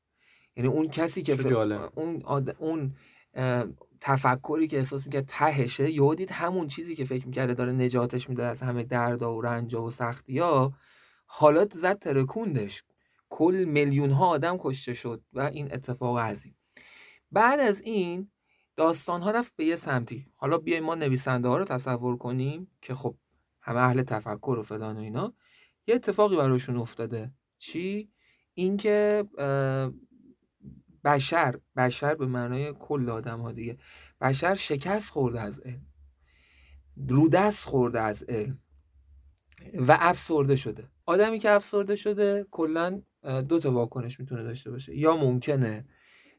یعنی اون کسی که اون اون تفکری که احساس می‌کرد تهشه یهو دید همون چیزی که فکر می‌کرده داره نجاتش میده از همه دردا و رنجا و سختیا حالا زد ترکوندش. کل میلیون ها آدم کشته شد و این اتفاق عظیم. بعد از این داستان ها رفت به یه سمتی. حالا بیایم ما نویسنده ها رو تصور کنیم که خب همه اهل تفکر و فلان و اینا. یه اتفاقی براشون افتاده. چی؟ اینکه بشر بشر به معنای کل آدم ها دیگه. بشر شکست خورده از علم. رو دست خورده از علم. و افسرده شده. آدمی که افسرده شده کلا دو تا واکنش می‌تونه داشته باشه. یا ممکنه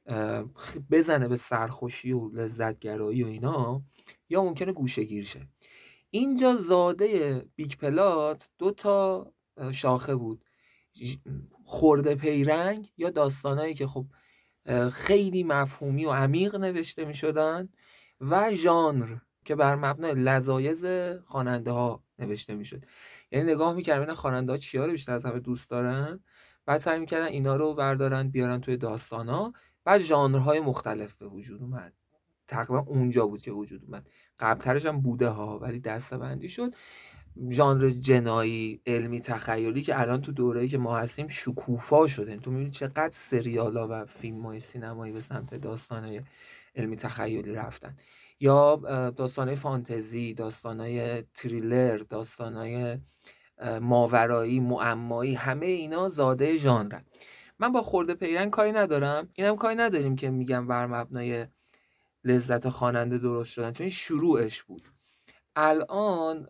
بزنه به سرخوشی و لذتگرایی و اینا یا ممکنه گوشه گیر شه. اینجا ضد big plot دو تا شاخه بود. خورده پیرنگ یا داستانایی که خب خیلی مفهومی و عمیق نوشته می شدن و ژانر که بر مبنای لذایز خواننده ها نوشته می شد یعنی نگاه می‌کردن ببینن خواننده ها چیا رو بیشتر از همه دوست دارن. بعد سعی می‌کردن اینا رو بردارن بیارن توی داستانا. بعد ژانرهای مختلف به وجود اومد. تقریبا اونجا بود که وجود اومد. قبلترش هم بوده ها ولی دسته بندی شد. ژانر جنایی علمی تخیلی که الان تو دوره‌ای که ما هستیم شکوفا شده. تو می‌بینی چقدر سریالا و فیلم های سینمایی به سمت داستانهای علمی تخیلی رفتن. یا داستانهای فانتزی داستانهای تریلر داستانهای ماورایی معمایی همه اینا زاده ژانرن. من با خورده پیرن کاری ندارم. اینم کاری نداریم که میگم بر مبنای لذت خواننده درست شدن چون این شروعش بود. الان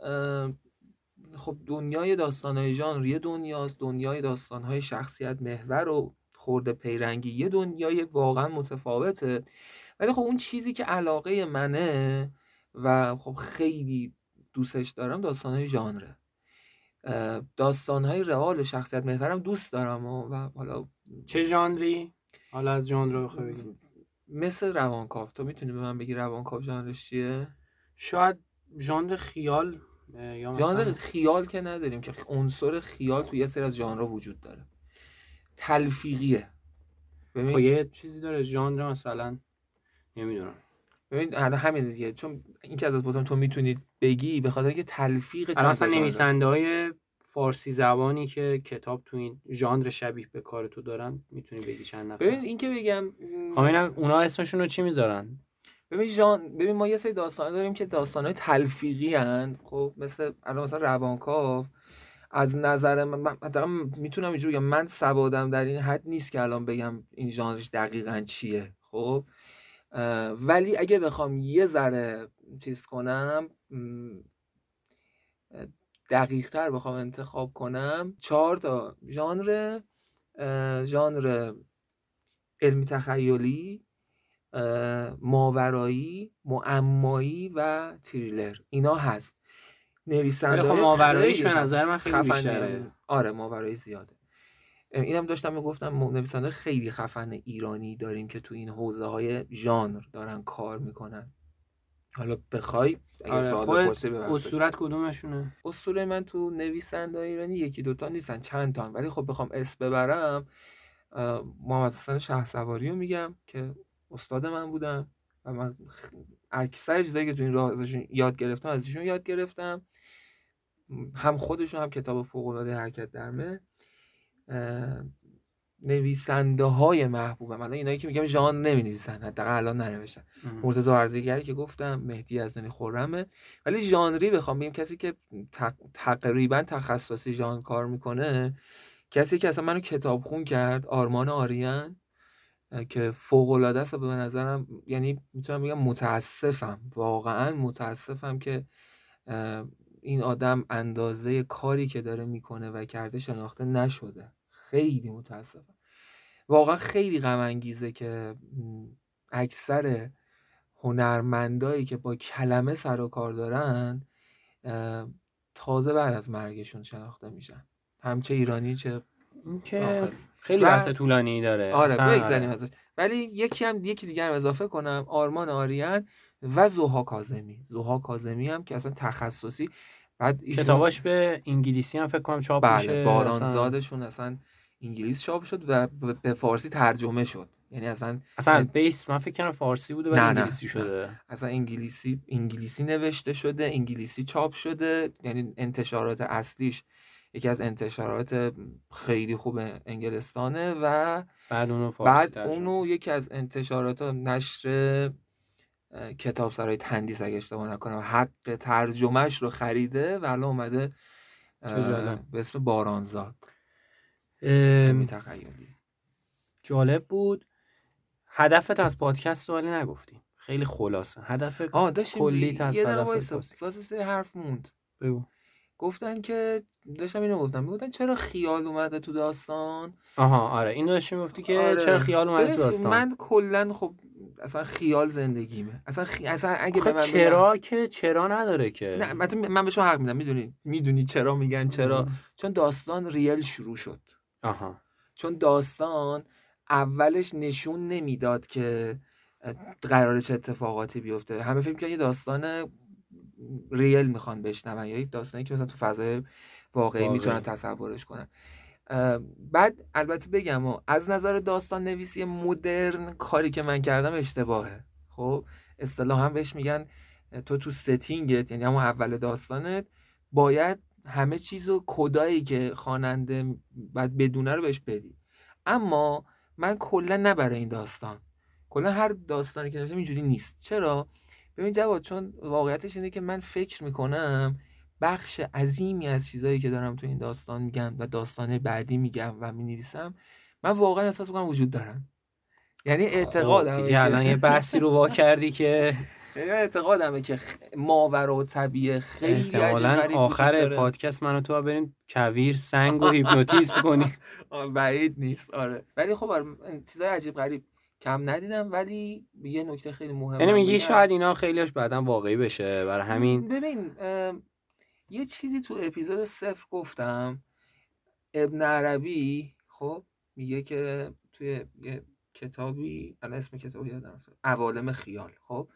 خب دنیای داستانهای ژانر یه دنیاست دنیای داستانهای شخصیت محور و خورده پیرنگی یه دنیای واقعا متفاوته. ولی خب اون چیزی که علاقه منه و خب خیلی دوستش دارم داستانهای ژانره. داستانهای رئال شخصیت محورم دوست دارم و, حالا چه ژانری؟ حالا از ژانر بخوای مثل روانکاو. تو می‌تونی به من بگی روانکاو ژانرش چیه؟ شاید ژانر خیال یا ژانر خیال که نداریم که عنصر خیال توی یه سری از ژانرها وجود داره. تلفیقیه. ببین خب یه چیزی داره ژانر مثلا نمی‌دونم. ببین الان همین دیگه. چون این که ازت پرسیدم تو می‌تونید بگی به خاطر اینکه تلفیق چند ژانر. نویسنده های فارسی زبانی که کتاب تو این ژانر شبیه به کار تو دارن می‌تونی بگی چند نفر. ببین این که بگم خب اونا اسمشون رو چی می‌ذارن؟ ببین جان ببین ما یه سری داستان داریم که داستان های تلفیقی هن. خب مثل الان مثلا روانکاو. از نظر من من می‌تونم اینجوری بگم من سوادم در این حد نیست که الان بگم این ژانرش دقیقا چیه. خب ولی اگه بخوام یه ذره چیز کنم دقیق تر بخوام انتخاب کنم چهار تا ژانر ژانر علمی تخیلی ماورایی معمایی و تریلر. اینا هست. نویسنده خب ماوراییش به نظر من خیلی بیشتره. آره ماورایی زیاده. اینم داشتم می‌گفتم نویسنده خیلی خفن ایرانی داریم که تو این حوزه های ژانر دارن کار می‌کنن. حالا بخوای اگه آره سوال بپرسی. اسطورت کدومشونه؟ اسطوره من تو نویسنده ایرانی یکی دوتا نیستن چند تا ولی خب بخوام اسم ببرم محمد حسن شه سواری رو میگم که استاد من بودن و من اکثر چیزایی که تو این راه ازشون یاد گرفتم از ایشون یاد گرفتم. هم خودشون هم کتاب فوق العاده حرکت درمه. نویسنده های محبوبم. الان اینایی که میگم ژان نمی نویسن حداقل الان ننوشتن. مرتضی ارزیگری که گفتم مهدی یزدانی خرمه. ولی ژانری بخوام بگم کسی که تق- تقریبا تخصصی ژان کار می‌کنه کسی که اصلا منو کتاب خون کرد آرمان آریان که فوق العاده است به نظرم یعنی می‌تونم بگم متاسفم واقعا متاسفم که این آدم اندازه کاری که داره می‌کنه و کرده شناخته نشده. خیلی متاسفم. واقعا خیلی غم انگیزه که اکثر هنرمندایی که با کلمه سر و کار دارن تازه بعد از مرگشون شناخته میشن. همچه ایرانی چه که. خیلی بحث طولانی داره. آره بگذاریم آره. ازش. ولی یکی هم یکی دیگه هم اضافه کنم. آرمان آریان و زوها کاظمی زوها کاظمی هم که اصلا تخصصی بعد ایشون- کتاباش به انگلیسی هم فکر کنم چاپ میشه بله اصلا. بارانزادشون اصلا انگلیس چاپ شد و به فارسی ترجمه شد یعنی اصلا اصلا از بیس من فکر کنم فارسی بوده ولی نه، نه، انگلیسی نه. شده اصلا انگلیسی انگلیسی نوشته شده انگلیسی چاپ شده یعنی انتشارات اصلیش یکی از انتشارات خیلی خوب انگلستانه و بعد اونو فارسی بعد. اونو یکی از انتشارات نشر کتاب سرای تندیس اگه اشتباه نکنم حق ترجمهش رو خریده و الان اومده. به اسم بارانزاد. تخیلی. جالب بود. هدفت از پادکست سوالی نگفتیم خیلی خلاصه. هدف کلیت از یه هدف. واسه حرف موند. بگو. گفتن که داشتم اینو گفتم. می‌گفتن چرا خیال اومده تو داستان؟ آها آره. اینو داشتی گفتی که آره. چرا خیال اومده تو داستان؟ من کلا خب اصلا خیال زندگیمه. اصلا خی... اصلا اگه به من چرا که چرا نداره که؟ نه من به شما حق میدم. می‌دونی می‌دونی چرا میگن چرا؟ مم. چون داستان ریل شروع شد. آها. چون داستان اولش نشون نمی‌داد که قرار چه اتفاقاتی بیفته. همه فکر می‌کردن یه داستان ریل می‌خوان بشنون یا یک داستانی که مثلا تو فضای واقعی واقعی. می‌تونن تصورش کنن. بعد البته بگم و از نظر داستان نویسی مدرن کاری که من کردم اشتباهه. خب اصطلاحا بهش میگن تو تو ستینگت یعنی همون اول داستانت. باید همه چیز و کدایی که خواننده باید بدونه رو بهش بدی. اما من کلا نه برای این داستان. کلا هر داستانی که نوشتم اینجوری نیست. چرا؟ ببین جواد چون واقعیتش اینه که من فکر می‌کنم بخش عظیمی از چیزایی که دارم تو این داستان میگم و داستان بعدی میگم و می‌نویسم من واقعا احساس می‌کنم وجود دارن. یعنی اعتقادم خب دیگه الان یه بحثی رو وا کردی که یعنی اعتقادمه که ماورا و طبیعه خیلی احتمالا آخر. پادکست من و تو بریم کویر سنگ و هیپنوتیزم کنیم بعید نیست آره. ولی خب آره چیزای عجیب غریب کم ندیدم ولی یه نکته خیلی مهمه یعنی میگی شاید اینا خیلیش بعدا واقعی بشه. برای همین ببین یه چیزی تو اپیزود صفر گفتم. ابن عربی خب میگه که توی یه کتابی الان اسم کتابی یادم عوالم خیال خب.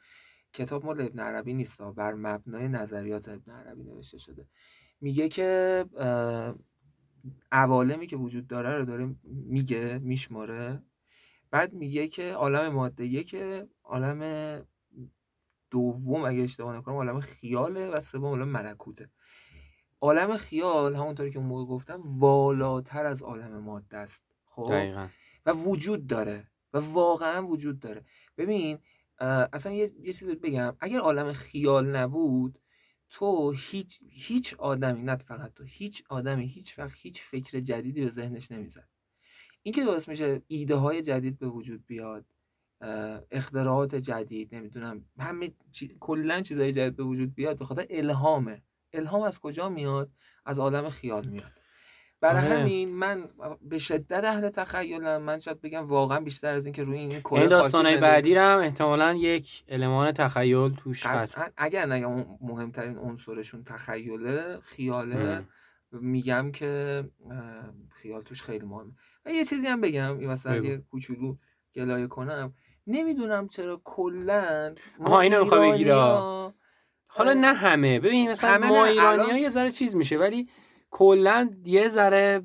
کتاب مال ابن عربی نیست بر مبنای نظریات ابن عربی نوشته شده. میگه که عوالمی که وجود داره رو داره میگه میشماره. بعد میگه که عالم ماده که عالم دوم اگه اشتباه نکنم عالم خیاله و سوم عالم ملکوته. عالم خیال همونطوری که اون موقع گفتم والاتر از عالم ماده است. خب؟ دقیقا. و وجود داره. و واقعا وجود داره. ببین اصلا یه, یه چیز بگم. اگر عالم خیال نبود تو هیچ هیچ آدمی نه فقط تو هیچ آدمی هیچ وقت هیچ فکر جدیدی به ذهنش نمی‌زد. این که باعث میشه ایده های جدید به وجود بیاد اختراعات جدید نمی‌دونم همه چی... کلا چیزهای جدید به وجود بیاد به خاطر الهامه. الهام از کجا میاد؟ از عالم خیال میاد. برای آره. همین من به شدت اهل تخیلم. من شاید بگم واقعا بیشتر از اینکه روی این کره این داستانای بعدی هم احتمالا یک المان تخیل توش هست. اگر نگم مهمترین عنصرشون تخیله خیاله میگم که خیال توش خیلی مهمه. و یه چیزی هم بگم. این مثلا یه کوچولو گلایه کنم. نمی‌دونم چرا کلا آها اینو می‌خوام بگیره حالا نه همه. ببین مثلا ما ایرانی ها یه ذره چیز میشه ولی کلا یه ذره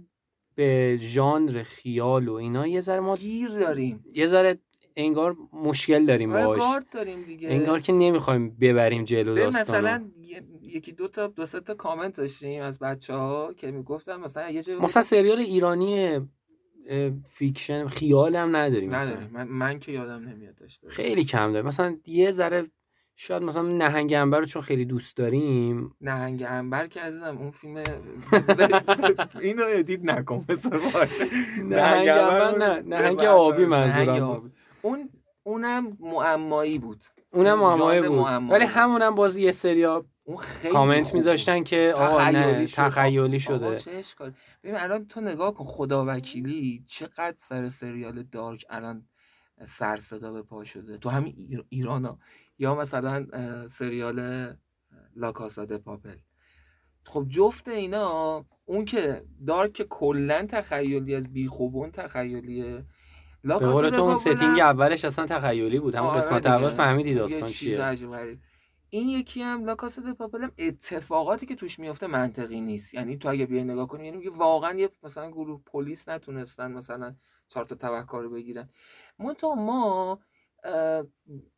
به ژانر خیال و اینا یه ذره ما گیر داریم. یه ذره انگار مشکل داریم آره، باش داریم دیگه. انگار که نمی‌خوایم ببریم جلو داستانو. مثلا یکی دو تا دو تا کامنت داشتیم از بچه ها که می‌گفتن مثلا یه جایی مثلا سریال ایرانی fiction خیال هم نداریم نداریم. من, من که یادم نمیاد داشته خیلی کم داره مثلا یه ذره شاید مثلا نهنگ انبر رو چون خیلی دوست داریم. نهنگ انبر که عزیزم اون فیلم اینو edit نکن باشه. نهنگ انبر نه نهنگ آبی منظورم. اون اونم معمایی بود. اونم معمایی بود. ولی همونم باز یه سریا اون خیلی کامنت میذاشتن که آقا نه تخیلی شده. ببین الان تو نگاه کن خدا وکیلی چقدر سر سریال Dark الان سر صدا به پا شده. تو همین ایران ها. یا مثلا سریال La Casa Papel. خب جفت اینا اون که Dark که کلا تخیلی از بیخوبون تخیلیه. La Casa تو اون setting اولش اصلا تخیلی بود. همون آره قسمت اول فهمیدی داستان چیه. این یکی هم La Casa de Papel هم اتفاقاتی که توش میفته منطقی نیست. یعنی تو اگه بیای نگاه کنی یعنی واقعا یه مثلا گروه پلیس نتونستن مثلا چهار تا تبهکار بگیرن. منتها ما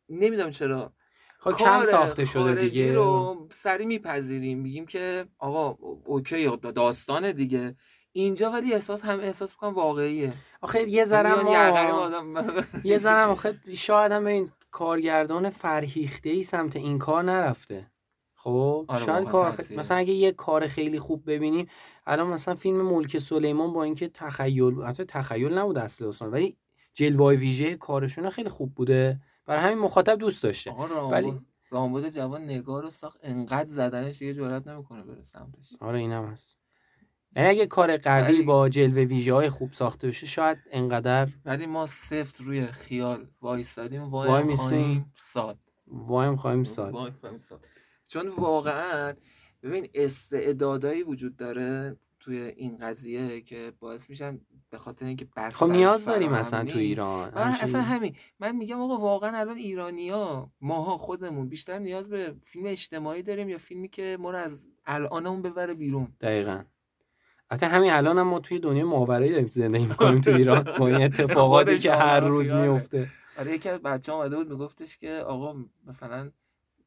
نمی‌دونم چرا. خب کم ساخته شده دیگه؟ رو سری میپذیریم. میگیم که آقا اوکی داستانه دیگه. اینجا ولی احساس هم احساس می‌کنم واقعیه. آخه یه ذره ما یه ذره آخه شاید هم این کارگردان فرهیخته ای سمت این کار نرفته. خب؟ آره شاید کار مثلا اگه یه کار خیلی خوب ببینیم الان مثلا فیلم ملک سلیمان با اینکه تخیل حتی تخیل نبود اصل اصلا ولی جلوه ویژه کارشون خیلی خوب بوده. برای همین مخاطب دوست داشته. ولی رامبد جوان نگار رو ساخت. انقدر زدنش یه جرات نمی‌کنه بره سمتش. آره اینم هست. یعنی اگه کار قوی با جلوه ویژه های خوب ساخته بشه شاید انقدر ولی ما سفت روی خیال وایستادیم وای, وای خواهیم ساد. وای خواهیم ساد. چون واقعا ببین استعدادایی وجود داره. توی این قضیه که باعث میشن به خاطر اینکه بس خب نیاز داریم مثلا تو ایران. اصلا همین. من میگم آقا واقعا الان ایرانیا ماها خودمون بیشتر نیاز به فیلم اجتماعی داریم یا فیلمی که ما رو از الانمون ببره بیرون. دقیقا. حتی همین الان هم ما توی دنیا ماورایی داریم زندگی می‌کنیم تو ایران. با این اتفاقاتی که هر روز میفته آره یکی از بچه اومده بود میگفتش که آقا مثلا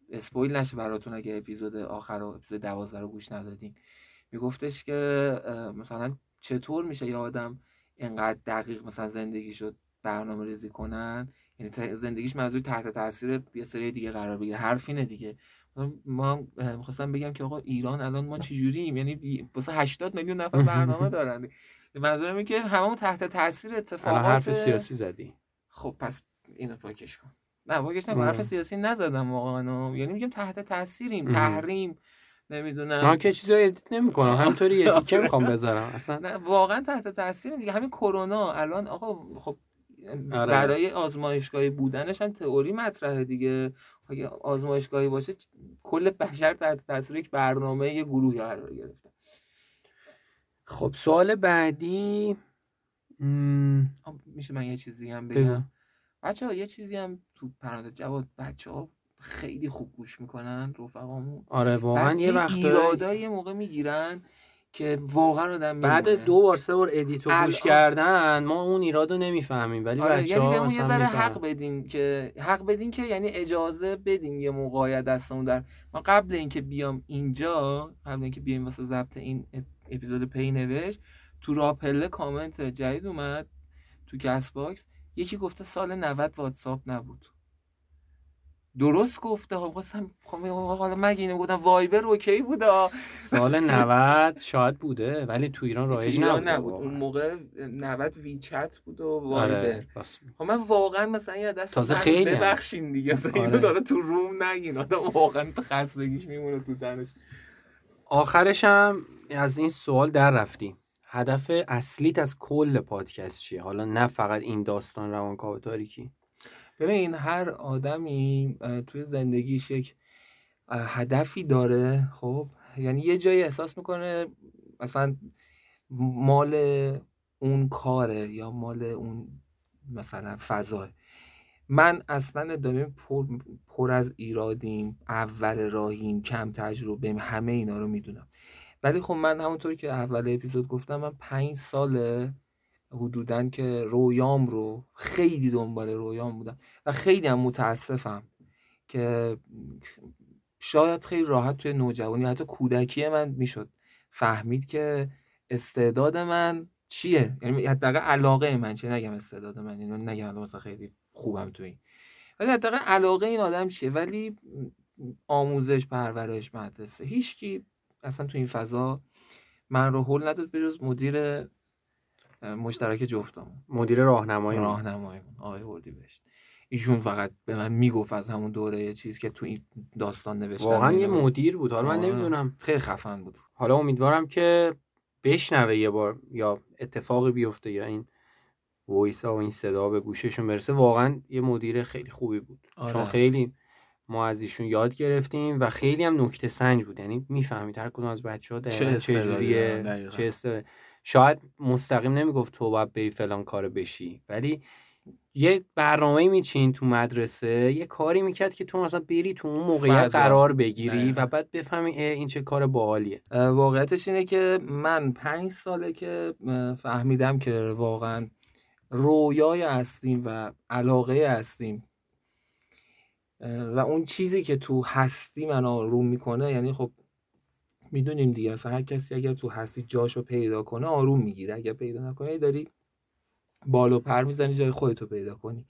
اسپویل نشه براتون اگه اپیزود آخر و اپیزود 12 رو گوش ندادین. میگفتش که مثلا چطور میشه یه آدم اینقدر دقیق مثلا زندگی شد برنامه ریزی کنن؟ یعنی زندگیش منظور تحت تاثیر یه سری دیگه قرار بگیره حرف اینه دیگه. ما می‌خواستم بگم که آقا ایران الان ما چجوریم؟ یعنی واسه 80 میلیون نفر برنامه دارن. منظورم اینه که هممون تحت تاثیر اتفاقات حرف سیاسی زدی. خب پس اینو پاکش کن. نه پاکش نکن حرف سیاسی نزدم واقعا. یعنی میگم تحت تاثیریم تحریم. نمی‌دونم. من که چیزایی ادیت نمی‌کنم. همینطوری یه تیکه می‌خوام بذارم. اصلا واقعا تحت تاثیر دیگه همین کرونا الان آقا خب آره. برای آزمایشگاهی بودنش هم تئوری مطرحه دیگه. اگه آزمایشگاهی باشه کل بشر تحت تاثیر یک برنامه یه گروهی قرار گرفته. خب سوال بعدی میشه من یه چیزی هم بگم؟ بچه ها یه چیزی هم تو پرانتز جواب بچه ها خیلی خوب گوش می‌کنن رفقامون. آره واقعا یه وقت ایرادای یه موقع می‌گیرن که واقعا آدم بعد. دو بار سه بار edit و گوش کردن ما اون ایراد رو نمی‌فهمیم. ولی آره بچه یعنی یه ذره حق بدین که حق بدین که یعنی اجازه بدین یه موقعیت دستمون در ما قبل اینکه بیام اینجا قبل اینکه بیایم واسه ضبط این اپ- اپیزود پی نوشت تو راه‌پله کامنت جدید اومد تو CastBox. یکی گفته سال 90 واتساپ نبود. درست گفته. ها خواستم خب حالا مگه اینو گفتم؟ وایبر OK بودا. سال 90 شاید بوده ولی تو ایران رایج نبود. نبود اون موقع 90 ویچت بود و وایبر. آره میگی. خب من واقعا مثلا یه دست تازه خیلی. ببخشین دیگه. مثلا آره. اینو داره تو روم نگین. آدم واقعا تو خستگیش میمونه تو تنش آخرش هم از این سوال در رفتیم هدف اصلیت از کل پادکست چیه؟ حالا نه فقط این داستان روانکاو تاریکی. ببین هر آدمی توی زندگیش یک هدفی داره خب؟ یعنی یه جایی احساس می‌کنه مثلا مال اون کاره یا مال اون مثلا فضا. من اصلا داریم پر, پر از ایرادیم اول راهیم کم تجربه همه اینا رو می‌دونم. ولی خب من همونطور که اول اپیزود گفتم من پنج ساله حدودن که رویام رو خیلی دنبال رویام بودم و خیلی هم متاسفم که شاید خیلی راحت توی نوجوانی حتی کودکی من می‌شد فهمید که استعداد من چیه؟ یعنی حداقل علاقه من چیه؟ نگم استعداد من اینو نگم الان مثلا خیلی خوبم تو این. ولی حداقل علاقه این آدم چیه؟ ولی آموزش پرورش مدرسه هیچکی اصلا تو این فضا من رو هل نداد به جز مدیر مشترک جفتمون. مدیر راهنمایی راهنماییمون آقای اردیبهشت ایشون فقط به من می‌گفت از همون دوره چیز که تو این داستان نوشتن واقعا یه. مدیر بود. حالا من آره. نمی‌دونم. خیلی خفن بود. حالا امیدوارم که بشنوه یه بار یا اتفاقی بیفته یا این voice ها و این صدا به گوششون برسه. واقعا یه مدیر خیلی خوبی بود. آره. چون خیلی ما از ایشون یاد گرفتیم و خیلی هم نکته سنج بود. یعنی می‌فهمید هر کدوم از بچه ها چه چه جوریه. چه شاید مستقیم نمی‌گفت تو باید بری فلان کار بشی ولی یه برنامه میچین تو مدرسه یه کاری می‌کرد که تو مثلا بری تو اون موقعیت فضا. قرار بگیری دقیقاً. و بعد بفهمی این چه کار باحالیه واقعیتش اینه که من پنج ساله که فهمیدم که واقعا رویای هستیم و علاقه هستیم و اون چیزی که تو هستی من آروم می‌کنه یعنی خب می‌دونیم دیگه. مثلا هر کسی اگر تو هستی جاشو پیدا کنه آروم می‌گیره. اگر پیدا نکنه داری بالو پر می‌زنی جای خودتو پیدا کنی.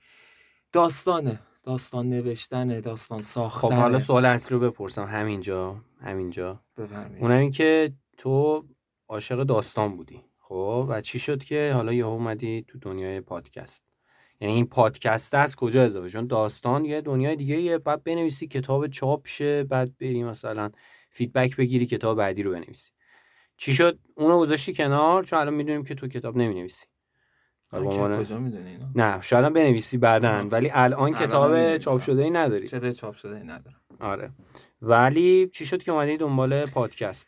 داستانه. داستان نوشتنه داستان خب ساختنه. حالا سوال اصلی رو بپرسم. همینجا همینجا. اونم این که تو عاشق داستان بودی. خب و چی شد که حالا یهو اومدی تو دنیای پادکست؟ یعنی این پادکست از کجا اضافه؟ چون داستان یه دنیای دیگه یه بعد بنویسی کتاب چاپ شه بعد بری مثلا فیدبک بگیری کتاب بعدی رو بنویسی. چی شد؟ اونو گذاشتی کنار چون الان می‌دونیم که تو کتاب نمی‌نویسی. عنوان- کجا می‌دونی نه شاید بنویسی بعدا. ولی الان کتاب. چاپ شده ای نداری. چه چاپ شده این ندارم. آره. ولی چی شد که اومدی دنبال پادکست؟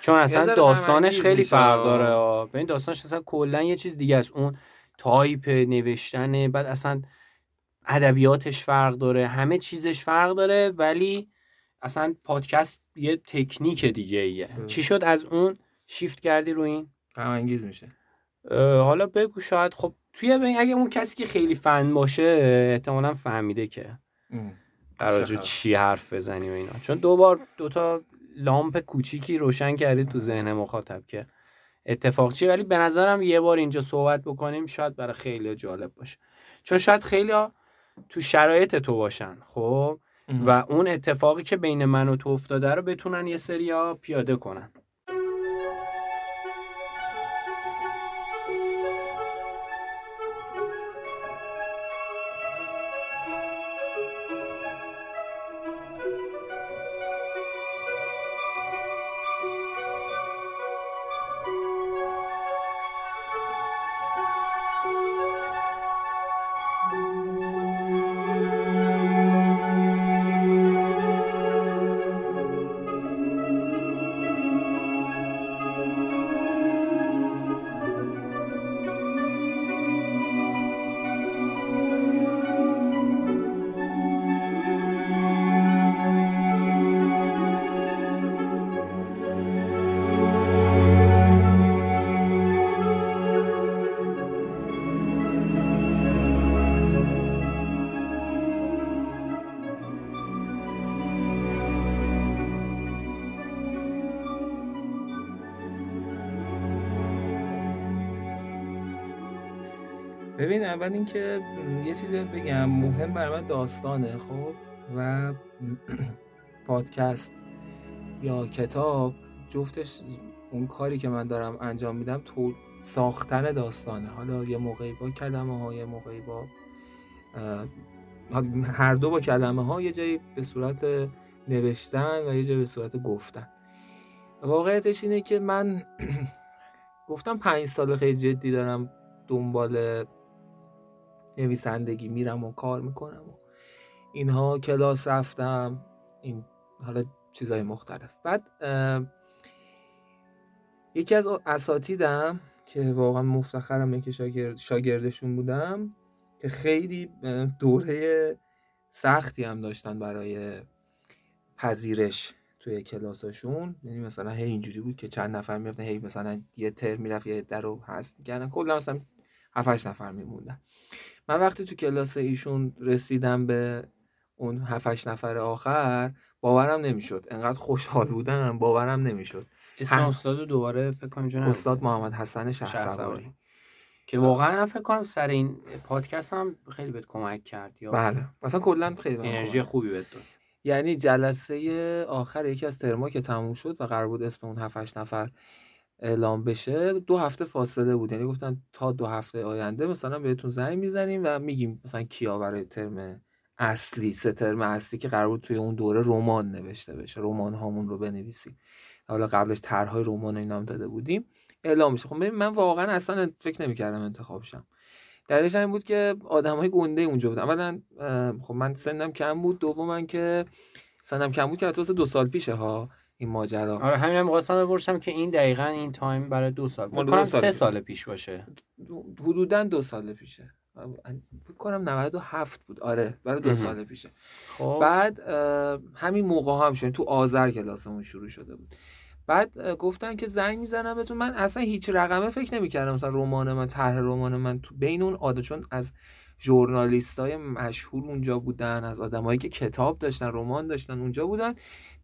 چون اصلا داستانش خیلی. فرق داره. ببین داستانش اصلا کلا یه چیز دیگه است. اون تایپ نوشتنه بعد اصلا ادبیاتش فرق داره همه چیزش فرق داره ولی اصلا پادکست یه تکنیک دیگه ایه. اه. چی شد از اون؟ شیفت کردی رو این؟ غم انگیز میشه حالا بگو شاید. خب توی اگه اون کسی که خیلی فن باشه احتمالا فهمیده که قرار؟ چی حرف بزنی و اینا. چون دو بار دوتا لامپ کوچیکی روشن کردی تو ذهن مخاطب که اتفاق چیه؟ ولی به نظرم یه بار اینجا صحبت بکنیم شاید برای خیلی جالب باشه. چون شاید خیلی تو شرایط تو باشن خب؟ و اون اتفاقی که بین من و تو افتاده رو بتونن یه سریا پیاده کنن. اول اینکه یه چیزی بگم مهم برای من داستانه خب؟ و پادکست یا کتاب جفتش اون کاری که من دارم انجام میدم تو ساختن داستانه. حالا یه موقعی با کلمه ها یه موقعی با هر دو با کلمه ها یه جایی به صورت نوشتن و یه جایی به صورت گفتن. واقعیتش اینه که من گفتم پنج سال خیلی جدی دارم دنبال نویسندگی میرم و کار می‌کنم و اینها کلاس رفتم این حالا چیزهای مختلف. بعد یکی از اساتیدم که واقعا مفتخرم که شاگرد شاگردشون بودم که خیلی دوره سختی هم داشتن برای پذیرش توی کلاساشون. یعنی مثلا هی اینجوری بود که چند نفر می‌رفتن هی مثلا یه ترم می‌رفت یه در رو حذف می‌کردن. کلا مثلا 7 نفر میموندن. من وقتی تو کلاس ایشون رسیدم به اون 7 نفر آخر باورم نمی‌شد. انقدر خوشحال بودم باورم نمی‌شد. اسم استاد دوباره فکر کنم استاد محمد حسن شهسواری. که واقعا فکر کنم سر این پادکست هم خیلی بهت کمک کرد یا بله. مثلا کلا خیلی انرژی خوبی بهت داد. یعنی جلسه آخر یکی از ترما که تموم شد و قرار بود اسم اون 7 نفر اعلام بشه دو هفته فاصله بود. یعنی گفتن تا دو هفته آینده مثلا بهتون زنگ می‌زنیم و میگیم مثلا کیا برای ترم اصلی سه ترم اصلی که قرار بود توی اون دوره رمان نوشته بشه رمان هامون رو بنویسیم. حالا قبلش طرحهای رمان اینا هم داده بودیم. اعلام میشه. خب من واقعا اصلا فکر نمی‌کردم انتخاب شم. دلیلش این بود که های گنده اونجا بود اولا خب من سنم کم بود. دوما که سنم کم بود که دو سال پیشه ها. این ماجرا. آره همین هم می‌خواستم بپرسم که این دقیقا این تایم برای دو سال فکر کنم سه سال پیش باشه. حدودا دو سال پیشه. فکر کنم 97 بود. آره برای دو سال پیشه. خب. بعد همین موقع هم شد. تو آذر کلاسمون شروع شده بود. بعد گفتن که زنگ می‌زنم بهتون. من اصلا هیچ رقمه فکر نمی‌کردم. مثلا رمان من طرح رمان من تو بین اون عاده چون از ژورنالیست های مشهور اونجا بودن از آدمایی که کتاب داشتن رمان داشتن اونجا بودن.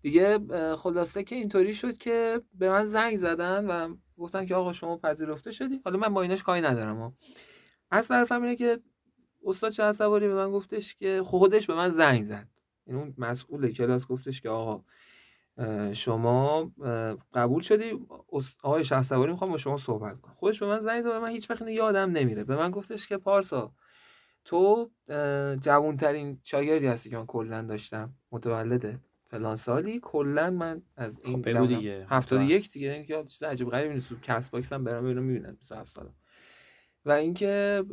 دیگه خلاصه که اینطوری شد که به من زنگ زدن و گفتن که آقا شما پذیرفته شدی. حالا من با ایناش کاری ندارم از طرفم اینه که استاد شهسواری به من گفتش که خودش به من زنگ زد. این اون مسئول کلاس گفتش که آقا شما قبول شدی؟ آقای شهسواری می‌خوام با شما صحبت کنم. خودش به من زنگ زد من هیچ وقت یادم نمیره. به من گفتش که پارسا تو جوانترین شاگردی هستی که من کلا داشتم. متولده. فلان سالی کلا من از این خب دیگه. 71 دیگه یا چیز عجیب غریبی نیست. CastBox هم برام اینو می‌بینن 27 سالم. و اینکه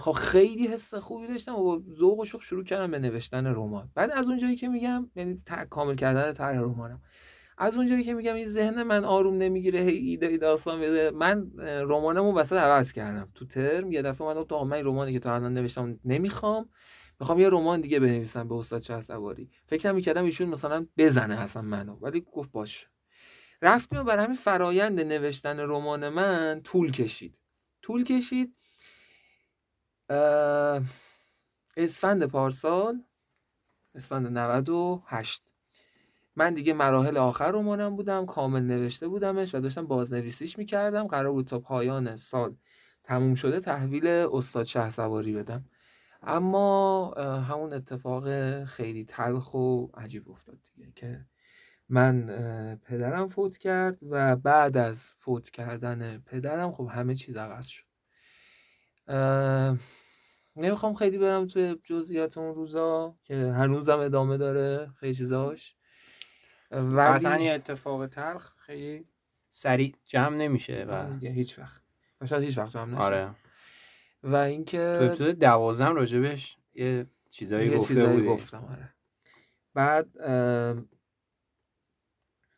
خب خیلی حس خوبی داشتم و ذوق و شوق شروع کردم به نوشتن رمان. بعد از اونجایی که میگم یعنی کامل کردن طرح رمانم. از اونجایی که میگم این ذهن من آروم نمی‌گیره هی ایده داستان بده من رمانمو وسط عوض کردم. تو ترم یه دفعه من تو من رمانی که تا الان نوشتم نمی‌خوام. می‌خوام یه رمان دیگه بنویسم به استاد شهسواری فکر می‌کردم ایشون مثلا بزنه اصلا منو ولی گفت باش رفتیم و برای همین فرایند نوشتن رمان من طول کشید. طول کشید. اسفند پارسال اسفند 98 من دیگه مراحل آخر رمانم بودم کامل نوشته بودمش و داشتم بازنویسیش می‌کردم. قرار بود تا پایان سال تموم شده تحویل استاد شه سواری بدم. اما همون اتفاق خیلی تلخ و عجیب افتاد دیگه که من پدرم فوت کرد و بعد از فوت کردن پدرم خب همه چیز عوض شد. نمی‌خوام خیلی برم توی جزئیات اون روزا که هنوزم ادامه داره خیلی چیزاش. ولی یه اتفاق تلخ خیلی سریع جمع نمیشه و آره هیچ وقت شاید هیچ وقت جمع نشه. آره. و اینکه تو اپیزود دوازم راجبش یه چیزایی یه گفته چیزایی گفتم آره. بعد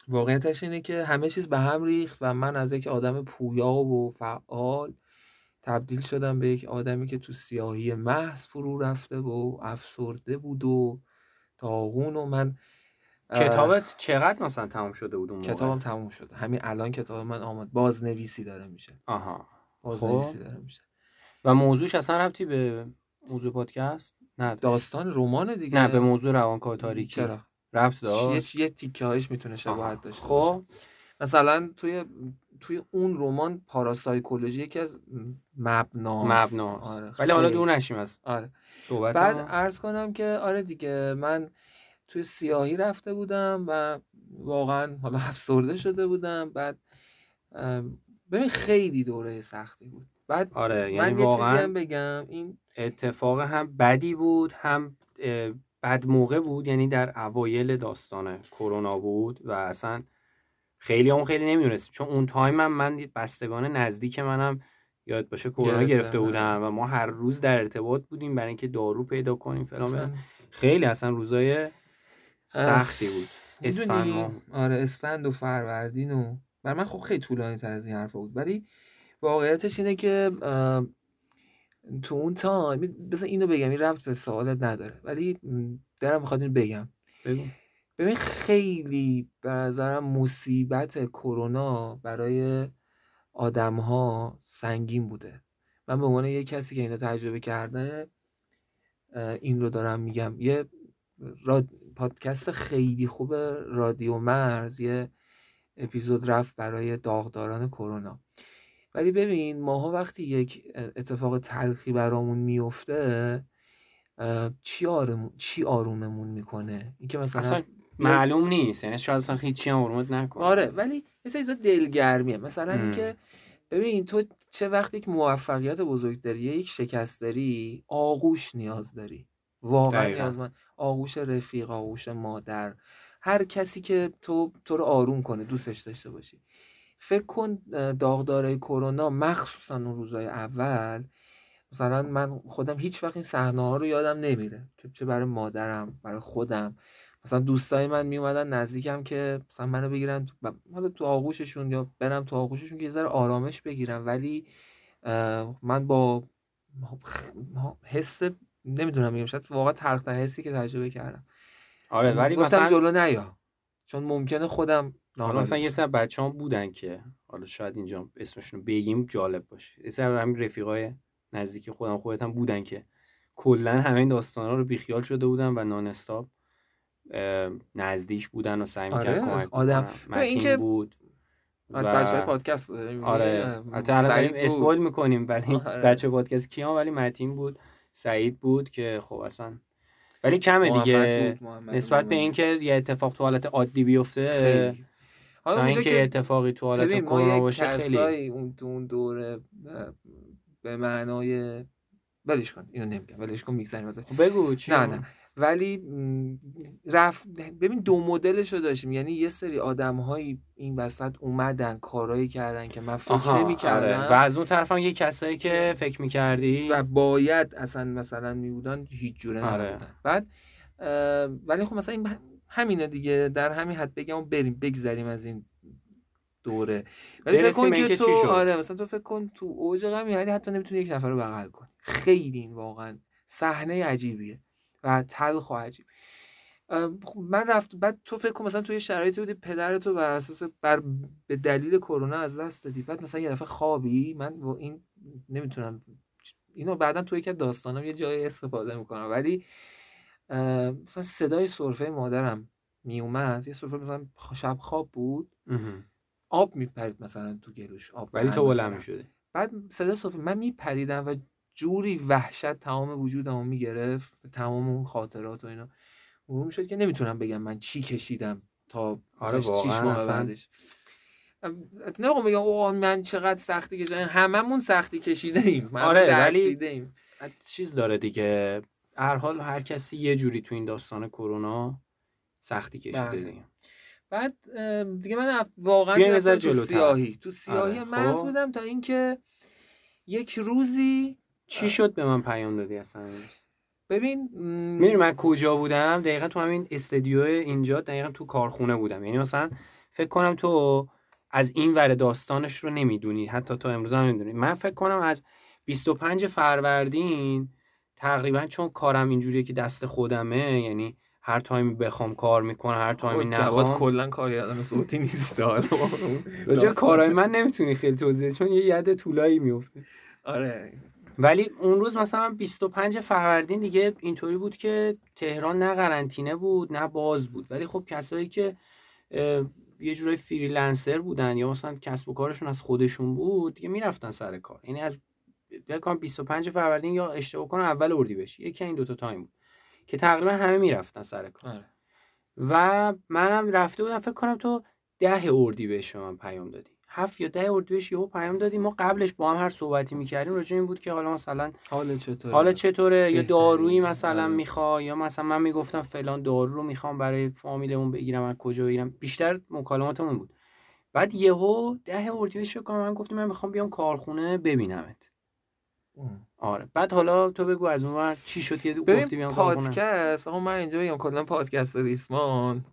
واقعیتش اینه که همه چیز به هم ریخت و من از یک آدم پویا و فعال تبدیل شدم به یک آدمی که تو سیاهی محض فرو رفته و افسرده بود و داغون و من کتابت چقدر مثلا تموم شده بود اون کتابم تموم شده. همین الان کتاب من آمد بازنویسی داره میشه. آها. بازنویسی خب. داره میشه. و موضوعش اصلا ربطی به موضوع پادکست نه داستان رمان دیگه. نه به موضوع روانکاو تاریکی چرا؟ ربط داشت؟ یه تیکه هایش می‌تونه شباهت داشته خب. مثلا توی توی اون رمان پاراسایکولوژی یکی از مبناست مبناست آره ولی حالا. دور نشیم از آره. صحبت بعد ما. عرض کنم که آره دیگه من توی سیاهی رفته بودم و واقعا حالا افسرده شده بودم. بعد ببین خیلی دوره سختی بود. بعد آره یعنی من یه واقعا هم بگم این اتفاق هم بدی بود هم بد موقع بود یعنی در اوایل داستان کرونا بود و اصلا خیلی هم خیلی نمی‌دونستیم چون اون تایم هم من بستگان نزدیک منم یاد باشه کرونا گرفته، گرفته آره. بودم و ما هر روز در ارتباط بودیم برای اینکه دارو پیدا کنیم فلان. خیلی اصلا روزای سختی بود. اسفند آره اسفند و فروردین و بر من خب خیلی طولانی تر از این حرفا بود. ولی واقعیتش اینه که تو اون تایم بذار اینو بگم این ربط به سوالت نداره ولی دارم می‌خواد اینو بگم. بگو. ببین خیلی به نظرم مصیبت کرونا برای آدم ها سنگین بوده. من به عنوان یه کسی که اینو تجربه کرده این رو دارم میگم. یه راد... پادکست خیلی خوب رادیو مرز یه اپیزود رفت برای داغداران کرونا. ولی ببین ماها وقتی یک اتفاق تلخی برامون میفته چی آروم چی آروممون می‌کنه؟ اینکه مثلا اصلا معلوم نیست یعنی شاید اصلا هیچی هم آرومت نکنه. آره ولی یه سری دلگرمیه. مثلا. اینکه ببین تو چه وقتی یک موفقیت بزرگ داری یا یک شکست داری آغوش نیاز داری. واقعا دقیقاً. نیازمند آغوش رفیق آغوش مادر. هر کسی که تو تو رو آروم کنه دوستش داشته باشی. فکر کن داغدارای کرونا مخصوصا اون روزای اول مثلا من خودم هیچ وقت این صحنه ها رو یادم نمیره. چه برای مادرم برای خودم. مثلا دوستای من می اومدن نزدیکم که مثلا منو بگیرن تو تو آغوششون یا برم تو آغوششون که یه ذره آرامش بگیرم. ولی من با حس نمی‌دونم میگم شاید واقعا تلخترین حسی که تجربه کردم. آره ولی مثلا جلو نیا. چون ممکنه خودم حالا ناراحت مثلا یه. سر بچه هم بودن که حالا شاید اینجا اسمشون بگیم جالب باشه یه سر همین رفیقای نزدیک خودم خودت هم بودن که کلا همه این داستانا رو بیخیال شده بودن و نان نزدیک بودن و سعی می‌کرد آره، کمک آدم- متین که بود آره، بچه های پادکست؟ آره بود. اسپویل می‌کنیم ولی آره. بچه پادکست کیان ولی متین بود سعید بود که خب اصلا ولی کمه دیگه محمد نسبت به. اینکه یه اتفاق تو حالت عادی بیفته خیلی حالا اینکه که اتفاقی تو حالت کرونا باشه خیلی اون تو اون دوره به معنای ولش کن اینو نمیگم ولش کن میگذریم ازش. خب بگو چی نه نه. ولی رفت ببین دو مدلش رو داشتیم یعنی یه سری آدم هایی این وسط اومدن کارایی کردن که من فکر نمی کردم آره. و از اون طرف هم یه کسایی که فکر می‌کردی؟ و باید اصلا مثلا می بودن هیچ جوره آره. نبودن. بعد ولی خب مثلا این همینه دیگه در همین حد بگم و بریم بگذریم از این دوره. ولی فکر کن که تو. آره مثلا تو فکر کن تو اوج غم یعنی حتی نمی‌تونی یک نفر رو بغل کنی. خیلی این واقعا صحنه عجیبیه و تلخ و عجیب. خب من رفت بعد تو فکر کن مثلا توی شرایطی بودی پدرتو بر اساس بر به دلیل کرونا از دست دادی. بعد مثلا یه دفعه خوابی من با این نمی‌تونم اینو بعدا توی که داستانم یه جایی استفاده می‌کنم. ولی مثلا صدای سرفه مادرم میومد یه سرفه مثلا شب خواب بود. آب میپرید مثلا تو گلوش آب ولی تو. بلند می‌شدی بعد صدا سرفه من میپریدم و جوری وحشت تمام وجودمو می‌گرفت تمام اون خاطرات و اینا مرور می‌شد که نمی‌تونم بگم من چی کشیدم تا آره، ماه. بعدش نمی‌خوام بگم اوه من چقدر سختی کشیدم هممون سختی کشیده ایم آره، ولی- ایم چیز داره دیگه هر حال هر کسی یه جوری تو این داستان کرونا سختی کشیده بله. دیگه. بعد دیگه من واقعا تو. سیاهی. تو سیاهی آره، مرز خب. بودم تا اینکه یک روزی چی شد به من پیام دادی اصلا؟ ببین م، می‌دونی من کجا بودم؟ دقیقا تو همین استدیو اینجا دقیقا تو کارخونه بودم. یعنی مثلا فکر کنم تو از این ور داستانش رو نمی‌دونی. حتی تو امروز هم نمی‌دونی. من فکر کنم از 25 فروردین تقریبا چون کارم اینجوریه که دست خودمه یعنی هر time ی بخوام کار می‌کنم هر time ی خب، جواد نخوام. کلا کارگردان صوتی نیست راجع کارهای من نمی‌تونی خیلی توضیح چون یه ید طولایی میفته آره. ولی اون روز مثلا 25 فروردین دیگه اینطوری بود که تهران نه قرنطینه بود نه باز بود. ولی خب کسایی که یه جورای freelancer بودن یا مثلا کسب و کارشون از خودشون بود دیگه می‌رفتن سر کار. یعنی از بکنم 25 فروردین یا اشتباه کنم اول اردیبهشت یکی این دوتا تایم بود که تقریبا همه می‌رفتن سر کار. آره. و منم رفته بودم فکر کنم تو ده اردیبهشت به من پیام دادی. هفت یا ده اردیبهشت یهو پیام دادی. ما قبلش با هم هر صحبتی می‌کردیم راجع این بود که حالا مثلا حال چطوره؟ حالا چطوره؟ یا. دارویی مثلا آره. می‌خوای؟ یا مثلا من می‌گفتم فلان دارو رو می‌خوام برای فامیلمون بگیرم از کجا بگیرم. بیشتر مکالماتمون بود. بعد یهو ده اردیبهشت فکر کنم من گفتم من می‌خوام بیام کارخونه ببینمت. آره. بعد حالا تو بگو از اون ور چی شد؟ یه گفتی بیام کارخونه پادکست آقا من اینجا بگم کلا پادکست ریسمان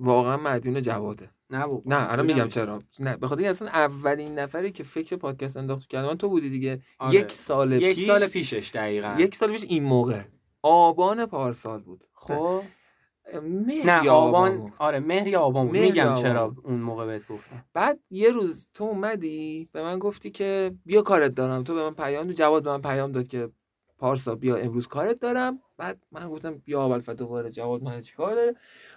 واقعا مدیون جواده. نه بابا. نه الان. میگم چرا؟ نه به خاطر اینکه اصلا اولین نفری که فکر پادکست انداخت کردم تو بودی دیگه. آره. یک سال یک پیش سال پیشش دقیقا. یک سال پیش این موقع. آبان پارسال بود. خب. مهر نه آبان. بود. آره مهر یا آبان بود میگم آبان چرا. اون موقع بهت گفتم. بعد یه روز تو اومدی به من گفتی که بیا کارت دارم. تو به من پیام داد جواد به من پیام داد که پارسا بیا امروز کارت دارم. بعد من گفتم بیا اول دوباره جواد من چیکار داره؟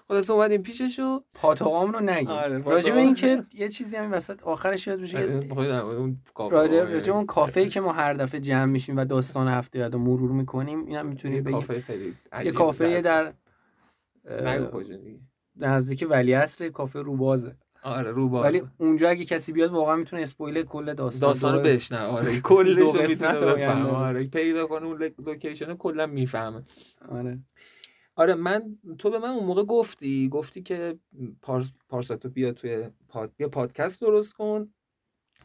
خلاص اومدیم پیششو. پاتوقام رو نگی آره، راجع به پاتوقام. این که یه چیزی همین وسط آخرش یاد بشه یه- اون کافه. راجع به اون کافه که ما هر دفعه جمع میشیم و داستان هفته بعد رو مرور می‌کنیم اینم می‌تونی بگی کافه خیلی یه کافه در نگو دیگه. نزدیک ولیعصر کافه روبازه. آره رو باز ولی اونجا اگه کسی بیاد واقعا می‌تونه spoil کل داستان داستانو دو- بشنوه. آره کلش می‌تونه بفهمه. آره پیدا کنه اون location کلا می‌فهمه. آره. آره من تو به من اون موقع گفتی گفتی که پارس پارسا تو بیا توی پاد بیا پادکست درست کن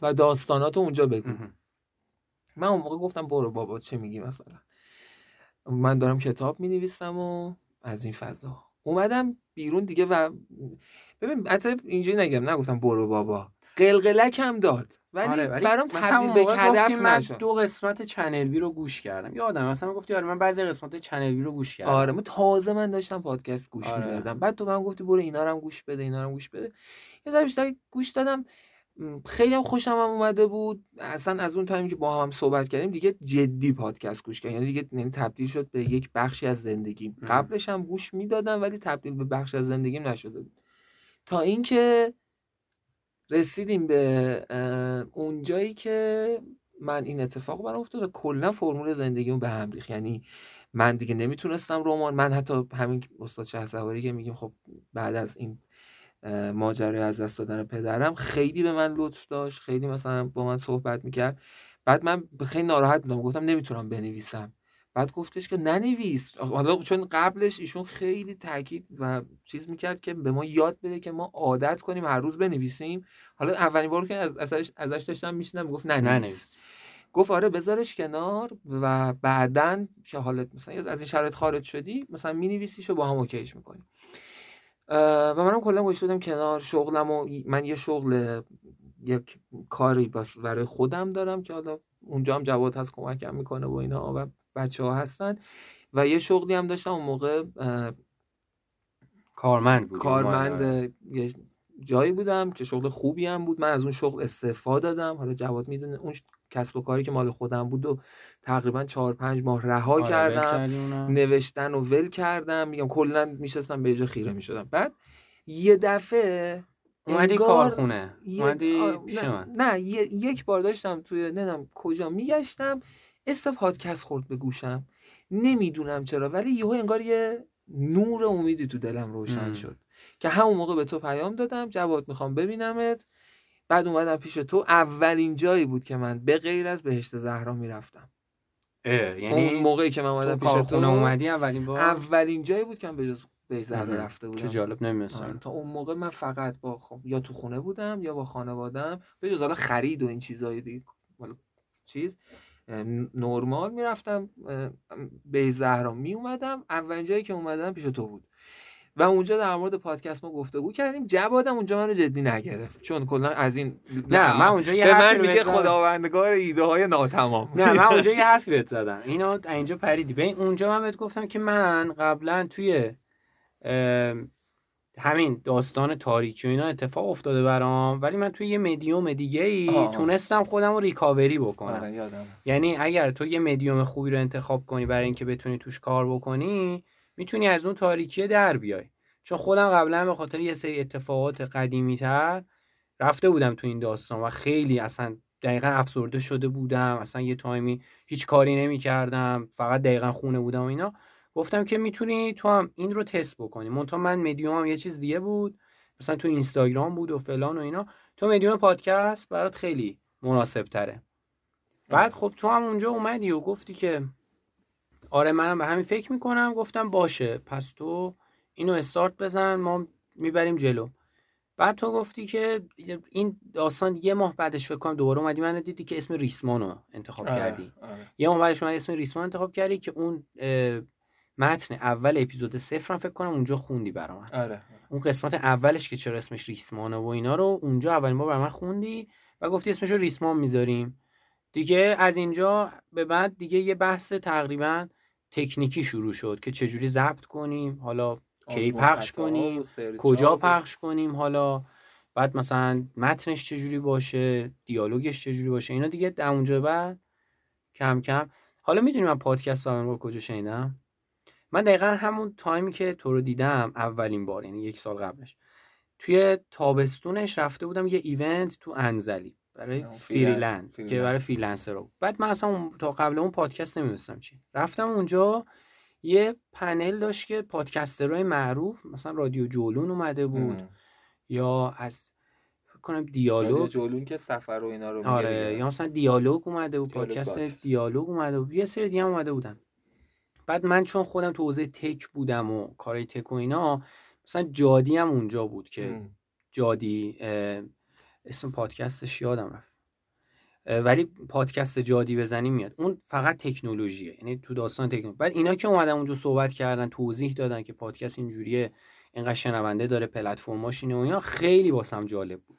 و داستاناتو اونجا بگو. من اون موقع گفتم برو بابا چه میگی مثلا. من دارم کتاب می نویسم و از این فضا. اومدم بیرون دیگه و ببین حتی اینجوری نگم نگفتم برو بابا. قلقلک هم داد. ولی, آره ولی برام تبدیل به هدف من نشد. دو قسمت Channel B رو گوش کردم. یادم مثلا گفتی آره من بعضی قسمت Channel B رو گوش کردم. آره من تازه من داشتم پادکست گوش آره. می‌دادم. بعد تو من گفتی برو اینا رو هم گوش بده اینا رو هم گوش بده. یه ذره بیشتر گوش دادم. خیلی هم خوشم هم اومده بود. اصلا از اون تایمی که با هم صحبت کردیم دیگه جدی پادکست گوش کردم یعنی دیگه یعنی تبدیل شد به یک بخشی از زندگیم. ام. قبلش هم گوش می‌دادم ولی تبدیل به بخشی از زندگیم نشده بود. تا اینکه رسیدیم به اه، اون جایی که من این اتفاق برام افتاد و کلا فرمول زندگیمو به هم ریخت. یعنی من دیگه نمی‌تونستم رمان. من حتی همین استاد شهسواری که میگیم خب بعد از این ماجرای از دست دادن پدرم. خیلی به من لطف داشت خیلی مثلا با من صحبت می‌کرد. بعد من خیلی ناراحت بودم. گفتم نمی‌تونم بنویسم. بعد گفتش که ننویس. حالا چون قبلش ایشون خیلی تاکید و چیز می‌کرد که به ما یاد بده که ما عادت کنیم هر روز بنویسیم. حالا اولین بار که از ازش, ازش داشتم میشنم می‌گفت نه ننویس. نویس. گفت آره بذارش کنار و بعدا که حالت مثلا از این شرایط خارج شدی مثلا مینویسیش و با هم اوکیش می‌کنی. و منم کلا گوش دادم کنار. شغلم و من یه شغل یک کاری بس برای خودم دارم که حالا اونجا هم جواد هست کمکم می‌کنه و اینا و بچه ها هستن. و یه شغلی هم داشتم اون موقع کارمند بود کارمند یه جایی بودم که شغل خوبی هم بود. من از اون شغل استعفا دادم. حالا جواد می‌دونه اون کسب و کاری که مال خودم بود و تقریبا چهار پنج ماه رها آره، کردم نوشتن و ول کردم میگم کلا میشستم به جا خیره می‌شدم. بعد یه دفعه اومدی کارخونه. اومدی پیش نه, من. نه یه- یک بار داشتم توی نمی‌دونم کجا میگشتم اسم پادکست خورد به گوشم. نمی‌دونم چرا ولی یهو انگار یه نور امیدی تو دلم روشن ام. شد. که همون موقع به تو پیام دادم جواد می‌خوام ببینمت. بعد اومدم پیش تو. اولین جایی بود که من به غیر از بهشت زهرا می‌رفتم. یعنی اون موقعی که من اومدم پیش تو اومدی اولین بار؟ اولین جایی بود که من به بهشت زهرا. رفته بودم. چه جالب آره، نمی‌دونستم تا اون موقع من فقط با خب یا تو خونه بودم یا با خانوادم به جز حالا خرید و این چیزایی دیگه چیز نرمال می‌رفتم. به زهرا می اومدم اولین جایی که اومدم پیش تو بود. و اونجا در مورد پادکست ما گفتگو کردیم. جوادم اونجا منو جدی نگرفت. چون کلا از این نه من اونجا یه به من میگه. خداوندگار ایده های ناتمام. نه من اونجا یه حرفی بهت زدم. اینو اینجا پریدی. ببین اونجا من بهت گفتم که من قبلا توی همین داستان تاریکی و اینا اتفاق افتاده برام ولی من توی یه مدیوم دیگه ای. تونستم خودم رو ریکاوری بکنم. آره یعنی اگر تو یه مدیوم خوبی رو انتخاب کنی برای اینکه بتونی توش کار بکنی می‌تونی از اون تاریکی در بیای. چون خودم قبلا به خاطر یه سری اتفاقات قدیمی تر رفته بودم تو این داستان و خیلی اصلا دقیقا افسرده شده بودم. اصلا یه تایمی هیچ کاری نمی کردم فقط دقیقا خونه بودم و اینا. گفتم که می‌تونی تو هم این رو تست بکنی. منتها من مدیوم هم یه چیز دیگه بود. مثلا تو اینستاگرام بود و فلان و اینا. تو مدیوم پادکست برات خیلی مناسب تره بعد خب تو هم اونجا اومدی و گفتی که آره منم به همین فکر می‌کنم. گفتم باشه پس تو اینو استارت بزن ما می‌بریم جلو. بعد تو گفتی که این داستان یه ماه بعدش فکر کنم دوباره اومدی من دیدی که اسم ریسمانو انتخاب آره، کردی. آره. یه ماه بعدش اومدی اسم ریسمان انتخاب کردی که اون متن اول اپیزود صفر فکر کنم اونجا خوندی برا من. آره. اون قسمت اولش که چرا اسمش ریسمانه و اینا رو اونجا اولین بار برای من خوندی و گفتی اسمش رو ریسمان می‌ذاریم. دیگه از اینجا به بعد دیگه یه بحث تقریبا تکنیکی شروع شد که چجوری ضبط کنیم حالا کی پخش کنیم کجا پخش کنیم حالا بعد مثلا متنش چجوری باشه دیالوگش چجوری باشه اینا دیگه در اونجا بعد کم کم. حالا می‌دونی من پادکست رو کجا شنیدم؟ من دقیقا همون تایمی که تو رو دیدم اولین بار یعنی یک سال قبلش. توی تابستونش رفته بودم یه ایونت تو انزلی. برای فریلند که برای freelancer رو. بعد من اصلا تا قبل اون پادکست نمی‌دونستم چی. رفتم اونجا یه پنل داشت که podcaster های معروف مثلا رادیو جولون اومده بود یا از فکر کنم دیالوگ. رادیو جولون که سفر و اینا رو آره یا مثلا دیالوگ اومده بود پادکست دیالوگ اومده بود یه سری دیگه اومده بودن. بعد من چون خودم تو حوزه tech بودم و کارای tech و اینا مثلا جادی هم اونجا بود که جادی اسم پادکستش یادم رفت. ولی پادکست جادی بزنی میاد. اون فقط تکنولوژیه. یعنی تو داستان تکنولوژی. بعد اینا که اومدن اونجا صحبت کردن توضیح دادن که پادکست اینجوریه اینقدر شنونده داره پلتفرماش اینه و اینا خیلی واسم جالب بود.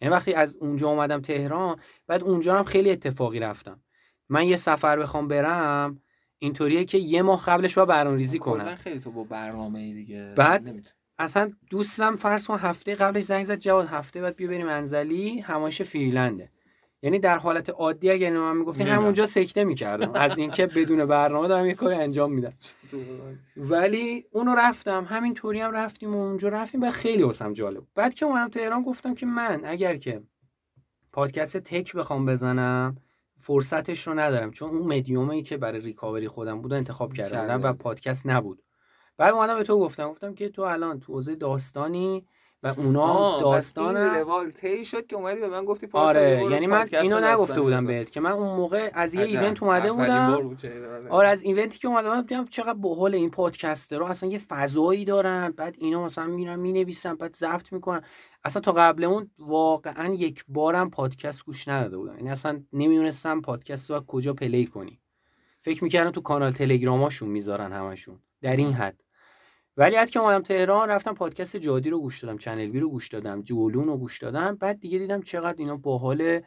یعنی وقتی از اونجا اومدم تهران بعد اونجا هم خیلی اتفاقی رفتم. من یه سفر بخوام برم اینطوریه که یه ماه قبلش با برنامه‌ریزی کنم. خیلی تو با برنامه دیگه بعد اصلا دوستم فرض کن هفته قبلش زنگ زد جواد هفته بعد بیا بریم انزلی همایش فریلنده. یعنی در حالت عادی اگه من می‌گفتی همونجا سکته می‌کردم. از اینکه بدون برنامه دارم یه کاری انجام میدم. ولی اونو رفتم همین طوری هم رفتیم و اونجا رفتیم. و خیلی واسم جالب بعد که اومدم تهران گفتم که من اگر که پادکست تک بخوام بزنم فرصتش رو ندارم. چون اون مدیومی که برای ریکاوری خودم بود انتخاب کردم و پادکست نبود. بعد اومدم به تو گفتم گفتم که تو الان تو حوزه داستانی و اونا داستان روال تی شد که اومدی به من گفتی آره یعنی من اینو نگفته بودم بهت که من اون موقع از یه event اومده بودم. آره از event ی که اومده بودم دیدم چقدر باحال این رو اصلا یه فضایی دارن بعد اینا مثلا میرن می‌نویسن بعد ضبط می‌کنن. اصلا تا قبل اون واقعا یک بارم پادکست گوش نداده بودم. یعنی اصلا نمی‌دونستم پادکست رو کجا play کنی. فکر می‌کردم تو کانال تلگراماشون می‌ذارن همشون. در این حد. ولی از که اومدم تهران رفتم پادکست جادی رو گوش دادم چنل بی رو گوش دادم جولون رو گوش دادم. بعد دیگه دیدم چقدر اینا باحال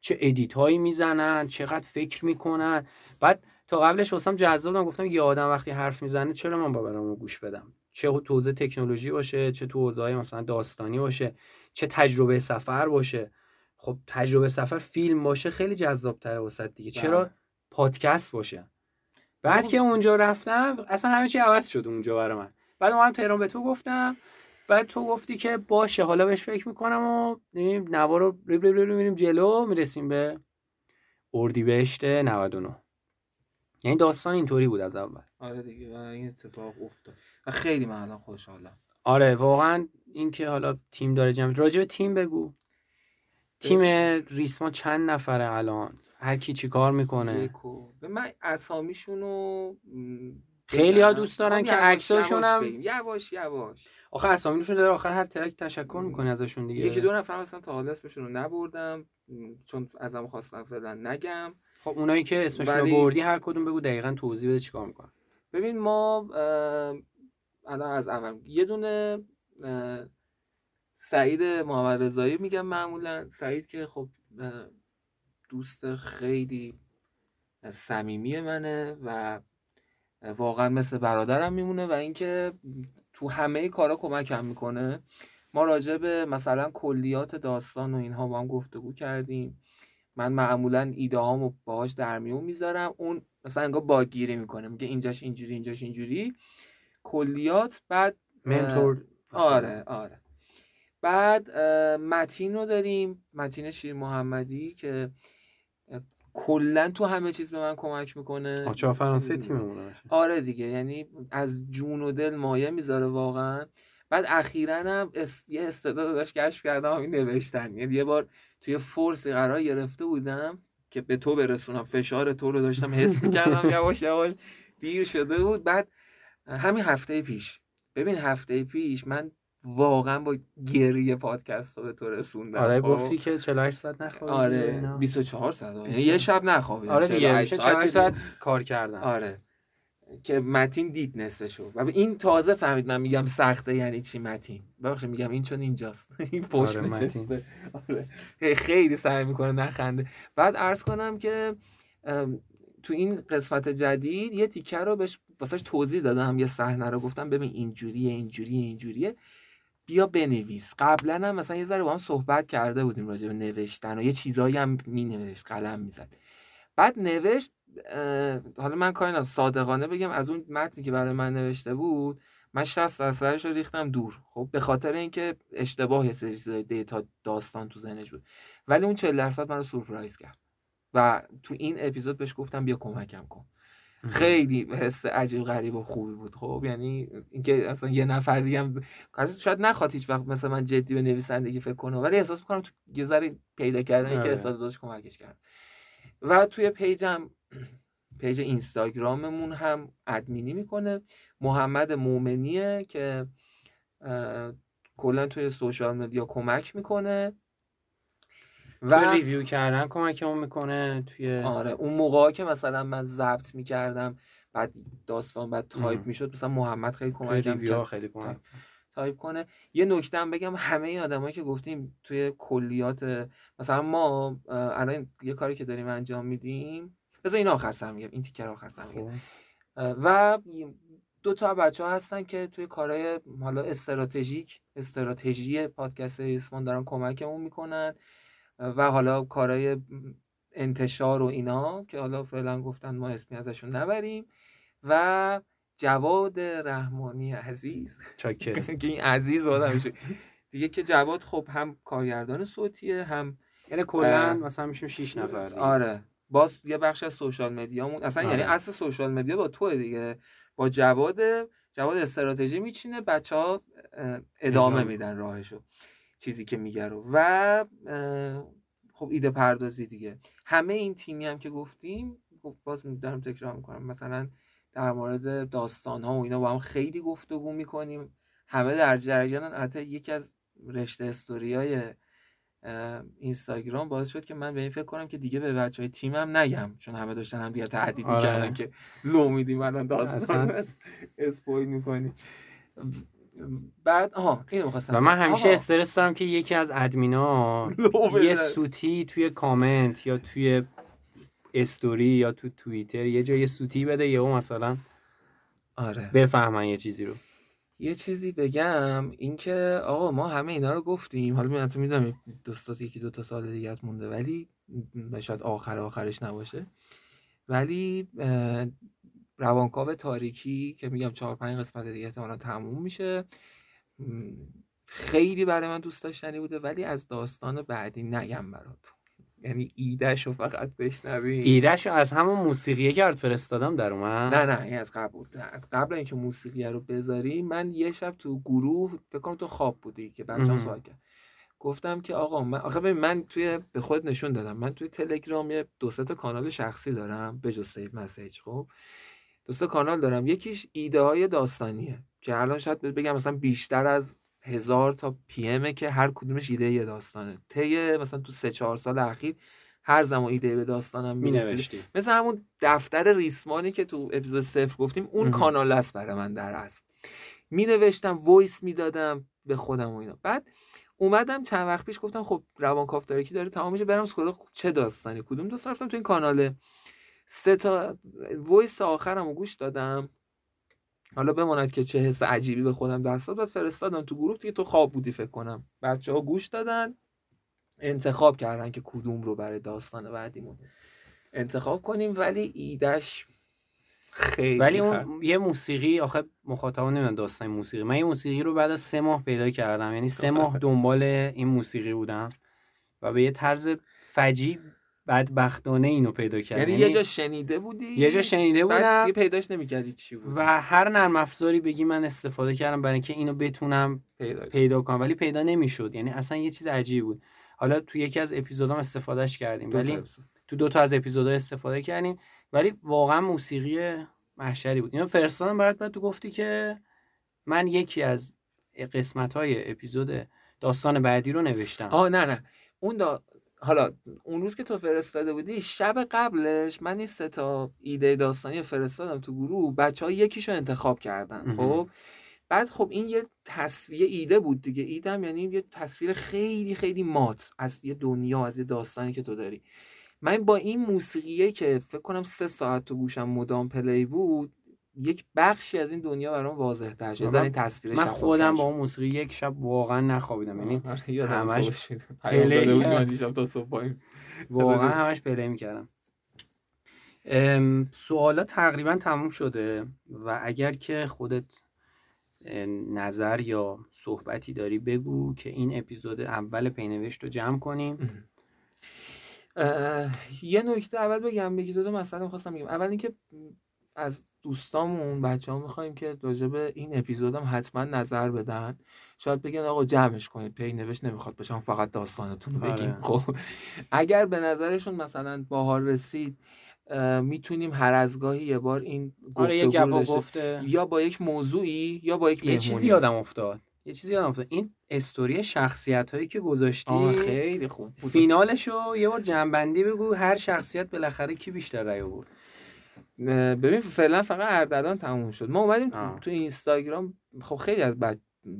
چه edit هایی می‌زنن چقدر فکر می‌کنن. بعد تا قبلش واسم جذاب بودم گفتم یه آدم وقتی حرف می‌زنه چرا من باید رو گوش بدم؟ چه تو حوزه تکنولوژی باشه چه تو حوزه مثلا داستانی باشه چه تجربه سفر باشه. خب تجربه سفر فیلم باشه خیلی جذاب تره واسه دیگه. چرا بله. پادکست باشه؟ بعد که اونجا رفتم اصلا همه چی عوض شد اونجا برای من. بعد اومدم تهران به تو گفتم. بعد تو گفتی که باشه حالا بهش فکر می‌کنم و نوا رو ریب ریب میریم جلو می‌رسیم به اردیبهشت 99 یعنی داستان اینطوری بود از اول. آره دیگه این اتفاق افتاد. و خیلی من الان خوشحالم. آره واقعا اینکه حالا تیم داره جمع راجع به تیم بگو. تیم ریسما چند نفره الان؟ هر کی چی کار می‌کنه. من اسامیشونو خیلی ها دوست دارن که عکساشون هم یواش یواش. آخه اسامیشون داره آخر هر ترک تشکر می‌کنه ازشون دیگه. یکی دو نفر مثلا تا حالا اسمشون رو نبردم چون ازم خواستم فعلا نگم. خب اونایی که اسمشون رو بردی هر کدوم بگو دقیقا توضیح بده چیکار می‌کنن. ببین ما الان از اول یه دونه سعید محمد رضایی میگم معمولا. سعید که خب دوست خیلی صمیمی منه و واقعا مثل برادرم میمونه و اینکه تو همه کارا کمکم می‌کنه. ما راجع به مثلا کلیات داستان و اینها با هم گفتگو کردیم. من معمولا ایده هامو باهاش در میون می‌ذارم. اون مثلا انگار باگیری می‌کنه. میگه اینجاش اینجوری اینجاش اینجوری. کلیات بعد منتور آره آره. بعد متین رو داریم. متین شیر محمدی که کلا تو همه چیز به من کمک می‌کنه. آچا فرانسه تیممونه آره دیگه یعنی از جون و دل مایه می‌ذاره واقعا. بعد اخیرا هم یه استعداد داشت کشف کردم همین نوشتن. یعنی یه بار توی فورسی قرار گرفته بودم که به تو برسونم فشار تو رو داشتم حس می‌کردم یواش یواش دیر شده بود. بعد همین هفته پیش ببین هفته پیش من واقعا با گریه پادکست رو به تو رسوندم آره خب؟ گفتی که 48 ساعت نخوابیدی آره 24 ساعت یعنی یه شب نخوابیدم آره دیگه 48 ساعت کار کردم. آره که متین دید نصفشو. و این تازه فهمید من میگم سخته یعنی چی متین. ببخشید میگم این چون اینجاست. این پشت آره نشسته. آره. خیلی سعی می‌کنه نخنده. بعد عرض کنم که تو این قسمت جدید یه تیکه رو بهش واسش توضیح دادم یه صحنه رو گفتم ببین اینجوریه اینجوریه اینجوریه. بیا بنویس. قبلا هم مثلا یه ذره با هم صحبت کرده بودیم راجع به نوشتن و یه چیزایی هم می نوشت قلم می‌زد. بعد نوشت حالا من کاری صادقانه بگم از اون متنی که برای من نوشته بود من 60 درصدش رو ریختم دور. خب به خاطر اینکه اشتباه یه سری دیتا داستان تو ذهنش بود. ولی اون 40 درصد منو سورپرایز کرد. و تو این اپیزود بهش گفتم بیا کمکم کن. خیلی حس عجیب غریب و خوبی بود. خب یعنی اینکه اصلا یه نفر دیگه هم شاید نخواد هیچ وقت مثلا من جدی به نویسندگی فکر کنم ولی احساس می‌کنم تو یه ذره پیدا کردن که آره. استعدادش کمکش کرد. و توی page م page اینستاگراممون هم ادمینی می‌کنه. محمد مومنیه که کلا توی social media کمک می‌کنه. و review کردن کمکمون می‌کنه توی آره اون موقع که مثلا من ضبط می‌کردم بعد داستان بعد تایپ می‌شد مثلا محمد خیلی کمک review خیلی کمک تایپ کنه. یه نکته هم بگم همه این آدمایی که گفتیم توی کلیات مثلا ما الان یه کاری که داریم انجام میدیم بذار این آخر سر میگم این تیکه رو آخر سر میگم. خب. و دو تا بچه ها هستن که توی کارهای حالا استراتژیک استراتژی پادکست اسمان دارن کمکمون می‌کنن. و حالا کارهای انتشار و اینا که حالا فعلا گفتن ما اسمی ازشون نبریم. و جواد رحمانی عزیز. چاکر که این عزیز آدم میشه دیگه که جواد خب هم کارگردان صوتیه هم یعنی کلا مثلا میشیم 6 نفر دیگه. آره. باز یه بخش از سوشال مدیامون اصلا یعنی آره. یعنی اصل سوشال مدیا با توه دیگه. با جواد جواد استراتژی میچینه بچه ها ادامه. میدن راهشو. چیزی که میگه رو. و خب ایده پردازی دیگه. همه این تیمی هم که گفتیم خب باز دارم تکرار می‌کنم. مثلا در مورد داستان ها و اینا با هم خیلی گفتگو می‌کنیم. همه در جریانن البته یکی از رشته استوری های اینستاگرام باعث شد که من به این فکر کنم که دیگه به بچه های تیمم نگم. چون همه داشتن هم دیگه تهدید آره. می‌کردن که لو میدیم الان داستان اسپویل می‌کنی. بعد آها اینو می‌خواستم و من همیشه استرس دارم که یکی از ادمینا یه سوتی توی کامنت یا توی استوری یا تو توییتر یه جای سوتی بده یا مثلا آره. بفهمن یه چیزی رو. یه چیزی بگم اینکه آقا ما همه اینا رو گفتیم. حالا من می‌دونم دوستات یکی دو تا سال دیگه مونده ولی شاید آخر آخرش نباشه. ولی روانکاو تاریکی که میگم چهار پنج قسمت دیگه احتمالا تموم میشه. خیلی برای من دوست داشتنی بوده ولی از داستان بعدی نگم برات یعنی ایدهش رو فقط بشنوی ایدهش رو از همون موسیقیه که فرستادم در اومد؟ نه نه این از قبل بود. قبل اینکه موسیقیه رو بذاری من یه شب تو گروه فکر کنم تو خواب بودی که بچه‌م سوال کرد. گفتم که آقا من آخه من توی به خود نشون دادم. من توی تلگرام یه دو تا کانال شخصی دارم به جز saved message خب. دو کانال دارم. یکیش ایده های داستانیه. که الان شاید بگم مثلا بیشتر از هزار تا PM ه که هر کدومش ایده یه داستانه. طی مثلا تو سه چهار سال اخیر هر زمان ایده به داستانم می نوشتی مثل همون دفتر ریسمانی که تو اپیزود صفر گفتیم اون کانال است برای من در اصل. می نوشتم voice می‌دادم به خودم و اینا. بعد اومدم چند وقت پیش گفتم خب روان کافتاریکی داره تمام میشه برم چه داستانی کدوم داستان رفتم تو این کانال سه تا voice آخرم رو گوش دادم. حالا بماند که چه حس عجیبی به خودم دست داد بعد فرستادم تو گروه دیگه. تو خواب بودی فکر کنم. بچه ها گوش دادن. انتخاب کردن که کدوم رو برای داستان بعدیمون انتخاب کنیم. ولی ایدش خیلی ولی اون یه موسیقی آخه مخاطبان نمی‌دونن داستان موسیقی. من این موسیقی رو بعد از سه ماه پیدا کردم. یعنی سه ماه دنبال این موسیقی بودم و به یه طرز فجی بدبختانه اینو پیدا کردم. یعنی یه جا شنیده بودی؟ یه جا شنیده بعد بودم. دیگه پیداش نمی‌کردی چی بود. و هر نرم افزاری بگی من استفاده کردم برای اینکه اینو بتونم پیدا پیدا کنم. ولی پیدا نمی‌شد. یعنی اصلا یه چیز عجیبی بود. حالا تو یکی از اپیزودام استفادهش کردیم. ولی تو دو تا از اپیزودها استفاده کردیم. ولی واقعا موسیقی محشری بود. اینو فرستادم برات بعد تو گفتی که من یکی از قسمت های اپیزود داستان بعدی رو نوشتم. آه نه نه. اون دا... حالا اون روز که تو فرستاده بودی شب قبلش من این سه تا ایده داستانی فرستادم تو گروه بچه ها یکیشو انتخاب کردن. خب؟ بعد خب این یه تصویر ایده بود دیگه. ایدم یعنی یه تصویر خیلی خیلی مات از یه دنیا از یه داستانی که تو داری. من با این موسیقیه که فکر کنم سه ساعت تو گوشم مدام play بود یک بخشی از این دنیا برام واضح تر شد. من- من شفافتر خودم. با اون موسیقی یک شب واقعا نخوابیدم. یعنی آره، یادم همش. من دیشب تا صبح واقعا. همش play می‌کردم. سوالا تقریبا تموم شده و اگر که خودت نظر یا صحبتی داری بگو که این اپیزود اول پینوشت رو جمع کنیم. یه نکته اول بگم. یکی دو تا مسئله می‌خواستم بگم. اول اینکه از دوستامون بچه ها می‌خوایم که راجع به این اپیزودم حتما نظر بدن. شاید بگن آقا جمعش کنید. پی نوشت نمی‌خواد بشم فقط داستانتون رو بگیم آره. خب. اگر به نظرشون مثلا باحال رسید می‌تونیم هر از گاهی یه بار این آره گفتگو گفته. یا با یک موضوعی یا با یک یه چیزی. یادم افتاد. یه چیزی یادم افتاد. این استوری شخصیت هایی که گذاشتی خیلی خوب بود. فینالشو یه بار جنبندی بگو. هر شخصیت بالاخره کی بیشتر رأی آورد؟ ببین فعلا فقط اردلان تموم شد ما اومدیم آه. تو اینستاگرام خب خیلی از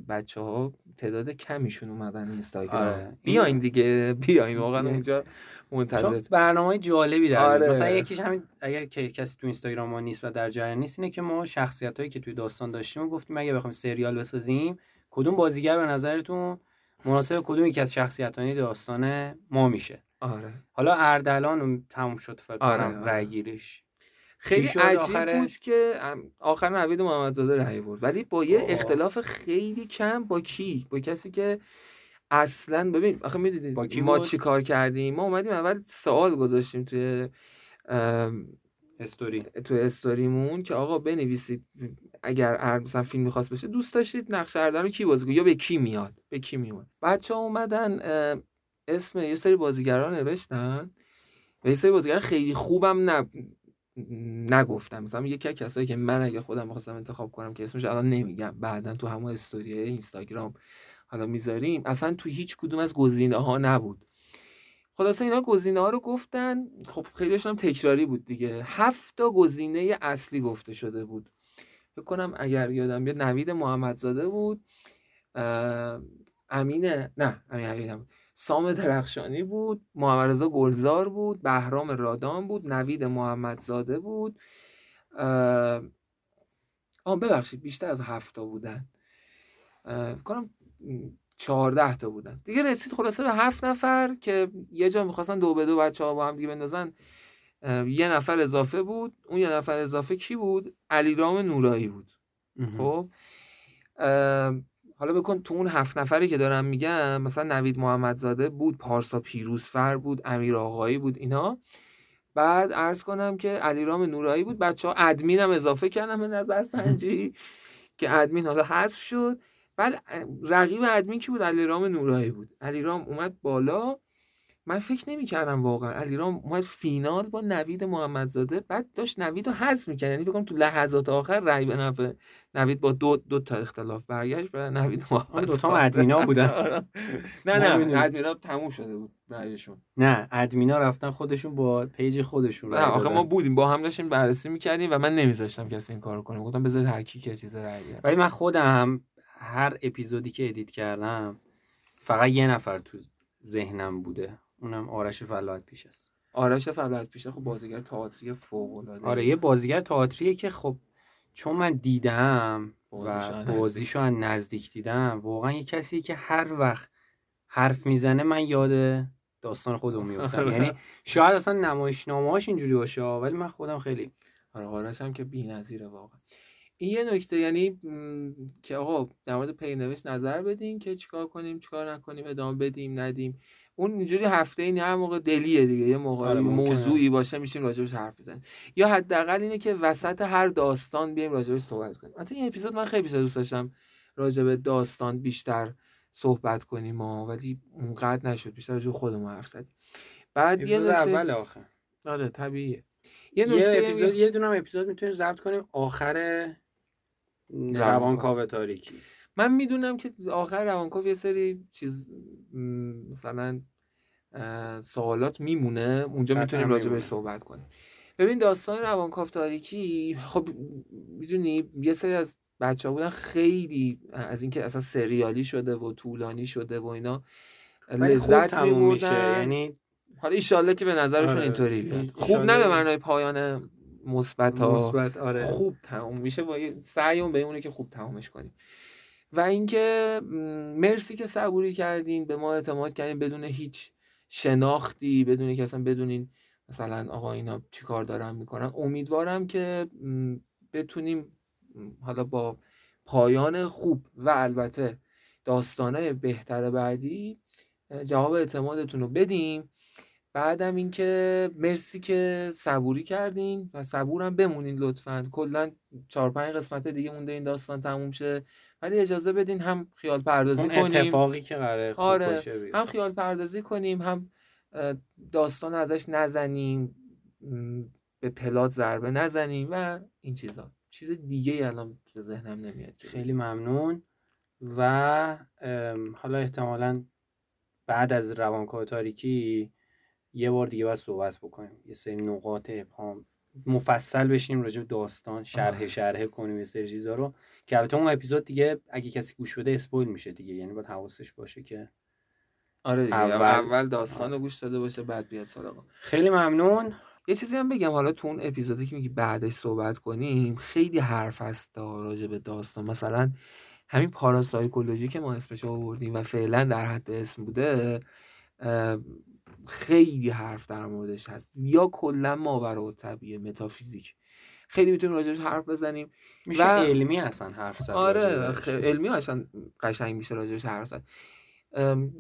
بچه ها تعداد کمیشون اومدن اینستاگرام آره. بیاین دیگه بیاین واقعا. اونجا منتظر برنامه جالبی داره آره. مثلا یکیش همین اگر که کسی تو اینستاگرام ما نیست و در جریان نیست اینه که ما شخصیت هایی که توی داستان داشتیم و گفتیم اگه بخوایم سریال بسازیم کدوم بازیگر به نظرتون مناسب کدوم یکی از شخصیت های داستان ما میشه آره حالا اردلان تموم شد فکر آره، کنم آره. گیریش خیلی عجیب؟ بود که آخر نوید محمدزاده رأی برد. ولی با یه آه. اختلاف خیلی کم با کی؟ با کسی که اصلا ببین آخه می‌دونید ما؟ چی کار کردیم؟ ما اومدیم اول سوال گذاشتیم توی استوری. تو استوریمون که آقا بنویسید اگر مثلا فیلم می‌خواست بشه دوست داشتید نقش اردن رو کی بازی یا به کی میاد؟ به کی میاد بچه ها اومدن اسم یه سری بازیگران نوشتن. و یه سری بازیگران خیلی خوبم نه نگفتم. مثلا یکی از کسایی که من اگه خودم می‌خواستم انتخاب کنم که اسمش الان نمیگم. بعدا تو همون استوری اینستاگرام حالا می‌ذاریم. اصلا تو هیچ کدوم از گزینه ها نبود. خلاصه اینا گزینه ها رو گفتن. خب خیلیشون هم تکراری بود دیگه. هفت تا گزینه اصلی گفته شده بود. فکر کنم اگر یادم بیاد نوید محمدزاده بود. اه، امین نه امین نبود. سام درخشانی بود محمد رضا گلزار بود بهرام رادان بود نوید محمدزاده بود. اه، آه ببخشید بیشتر از هفت تا بودن کنم چهارده تا بودن. دیگه رسید خلاصه به هفت نفر که یه جا می‌خواستن دو به دو بچه ها با هم دیگه بندازن. یه نفر اضافه بود. اون یه نفر اضافه کی بود؟ علیرام نورایی بود. خب؟ حالا بکن تو اون هفت نفری که دارم میگم مثلا نوید محمدزاده بود پارسا پیروزفر بود امیر آقایی بود اینا. بعد عرض کنم که علیرام نورایی بود. بچه ها ادمین هم اضافه کردم به نظر سنجی که ادمین حالا حذف شد. بعد رقیب ادمین کی بود؟ علیرام نورایی بود. علیرام اومد بالا. من فکر نمی کردم واقعا. علیرام اومد فینال با نوید محمدزاده بعد داشت نوید رو حذف می‌کرد. یعنی بگم تو لحظات آخر رای به نفع نوید با دو دو تا اختلاف برگشت و نوید آن محمدزاده دوتا هم ادمینا بودن. نه ما نه می‌دونیم. ادمینا تموم شده بود رایشون نه ادمینا رفتن خودشون با پیج خودشون نه آخه. ما بودیم. با هم داشتیم بررسی می‌کردیم و من نمیذاشتم کسی این کارو کنه. گفتم بذارید هر کی که چیز رای ولی من خودم هر اپیزودی که ادیت کردم فقط یه نفر تو ذهنم بوده. اونم آرش فلاحت پیش است آرش فلات پیشه خب بازیگر تئاتری فوق العاده آره یه بازیگر تئاتریه که خب چون من دیدم و از بازیشو از نزدیک دیدم واقعا یه کسی که هر وقت حرف می‌زنه من یاد داستان خودم میفتم. یعنی شاید اصلا نمایشنامه‌هاش اینجوری باشه ولی من خودم خیلی آره آرش هم که بی‌نظیره واقعا. این یه نکته یعنی که آقا در مورد پینوشت نظر بدین که چیکار کنیم چیکار نکنیم ادامه بدیم ندیم. اون اینجوری هفته این هر موقع دلیه دیگه. یه موقع آره،. موضوعی باشه میشیم راجبش حرف بزنیم. یا حداقل اینه که وسط هر داستان بیایم راجبش صحبت کنیم. مثلا این اپیزود من خیلی بیشتر دوست داشتم راجب داستان بیشتر صحبت کنیم ما ولی اونقدر نشد. بیشتر راجب خودمون حرف زدیم. بعد یه نکته اول آخه. آره طبیعیه. یه یه اپیزود یه دونه اپیزود می‌تونیم ضبط کنیم. آخر روانکاو تاریکی. من می‌دونم که آخر روانکاو یه سری چیز مثلا سوالات میمونه اونجا می‌تونیم راجع. بهش صحبت کنیم. ببین داستان روانکاو تاریکی خب می‌دونی یه سری از بچه ها بودن خیلی از اینکه اصلا سریالی شده و طولانی شده و اینا لذت میبردن. یعنی حالا ایشالله که به نظرشون آره. اینطوری بیاد. خوب نه به معنای پایان مثبت ها. آره. خوب تموم میشه. با یه سعیمون به اونه که خوب تمومش کنیم. و اینکه مرسی که صبوری کردین به ما اعتماد کردین بدون هیچ شناختی بدون که اصلا بدونین مثلا آقا اینا چیکار دارن می‌کنن. امیدوارم که بتونیم حالا با پایان خوب و البته داستانه بهتر بعدی جواب اعتمادتون رو بدیم. بعدم اینکه مرسی که صبوری کردین و صبورم بمونین لطفا. کلا چهار پنج قسمت دیگه مونده این داستان تموم شه. ولی اجازه بدین هم خیال پردازی اون کنیم. اتفاقی که قراره خوب آره، باشه. هم خیال پردازی کنیم هم داستان ازش نزنیم به پلات ضربه نزنیم و این چیزا. چیز دیگه الان به ذهنم نمیاد خیلی ممنون. و حالا احتمالا بعد از روانکاو تاریکی یه بار دیگه باید صحبت بکنیم. یه سری نقاط ابهام مفصل بشیم راجع به داستان شرح. شرحه کنیم یه سری چیزا رو که البته اون اپیزود دیگه اگه کسی گوش بده اسپویل میشه دیگه یعنی باید حواسش باشه که آره دیگه اول- اول, داستان رو گوش داده باشه بعد بیاد سراغ. خیلی ممنون. یه چیزی هم بگم حالا تو اون اپیزودی که میگی بعدش صحبت کنیم خیلی حرف هست راجع به داستان. مثلا همین پاراسایکولوژی که ما اسمش آوردیم و فعلا در حد اسم بوده خیلی حرف در موردش هست. یا کلا ماورا و طبیعه متافیزیک. خیلی می‌تونیم راجعش حرف بزنیم میشه و- علمی اصلا حرف زد آره. خ- علمی اصلا قشنگ میشه راجعش حرف زد. ام،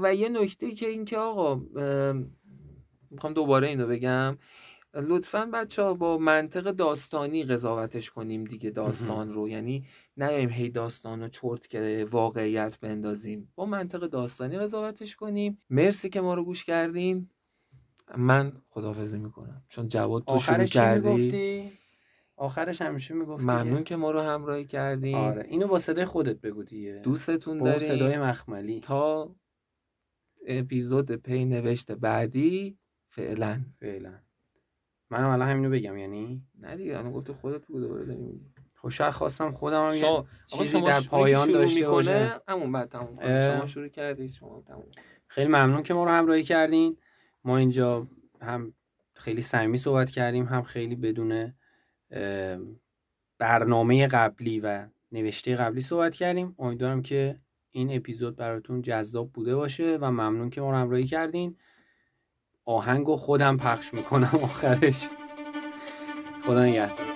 و یه نکته که این که آقا ام، می‌خوام دوباره اینو بگم. لطفا بچه ها با منطق داستانی قضاوتش کنیم دیگه داستان رو. یعنی نیایم هی داستان رو چرت که واقعیت بندازیم. با منطق داستانی قضاوتش کنیم. مرسی که ما رو گوش کردین. من خداحافظی می‌کنم. چون جواد تو شروع کردی؟ آخرش همیشه می‌گفتی ممنون که که ما رو همراهی کردین. آره اینو با صدای خودت بگو دیگه. دوستتون با صدای مخملی. تا اپیزود پی نوشته بعدی. فعلا. فعلا. منم الان همینو بگم یعنی؟ نه دیگه الان گفته خودت بود دوباره داری میگی خب خواستم خودم هم یه شما چیزی در پایان داشته باشه. همون بعد تموم. شما شروع کردید شما تموم. خیلی ممنون که ما رو همراهی کردین. ما اینجا هم خیلی صمیمی صحبت کردیم هم خیلی بدون برنامه قبلی و نوشته قبلی صحبت کردیم. امیدوارم که این اپیزود براتون جذاب بوده باشه و ممنون که ما رو همراهی کردین. آهنگ رو خودم پخش می‌کنم آخرش. خدا نگهدار.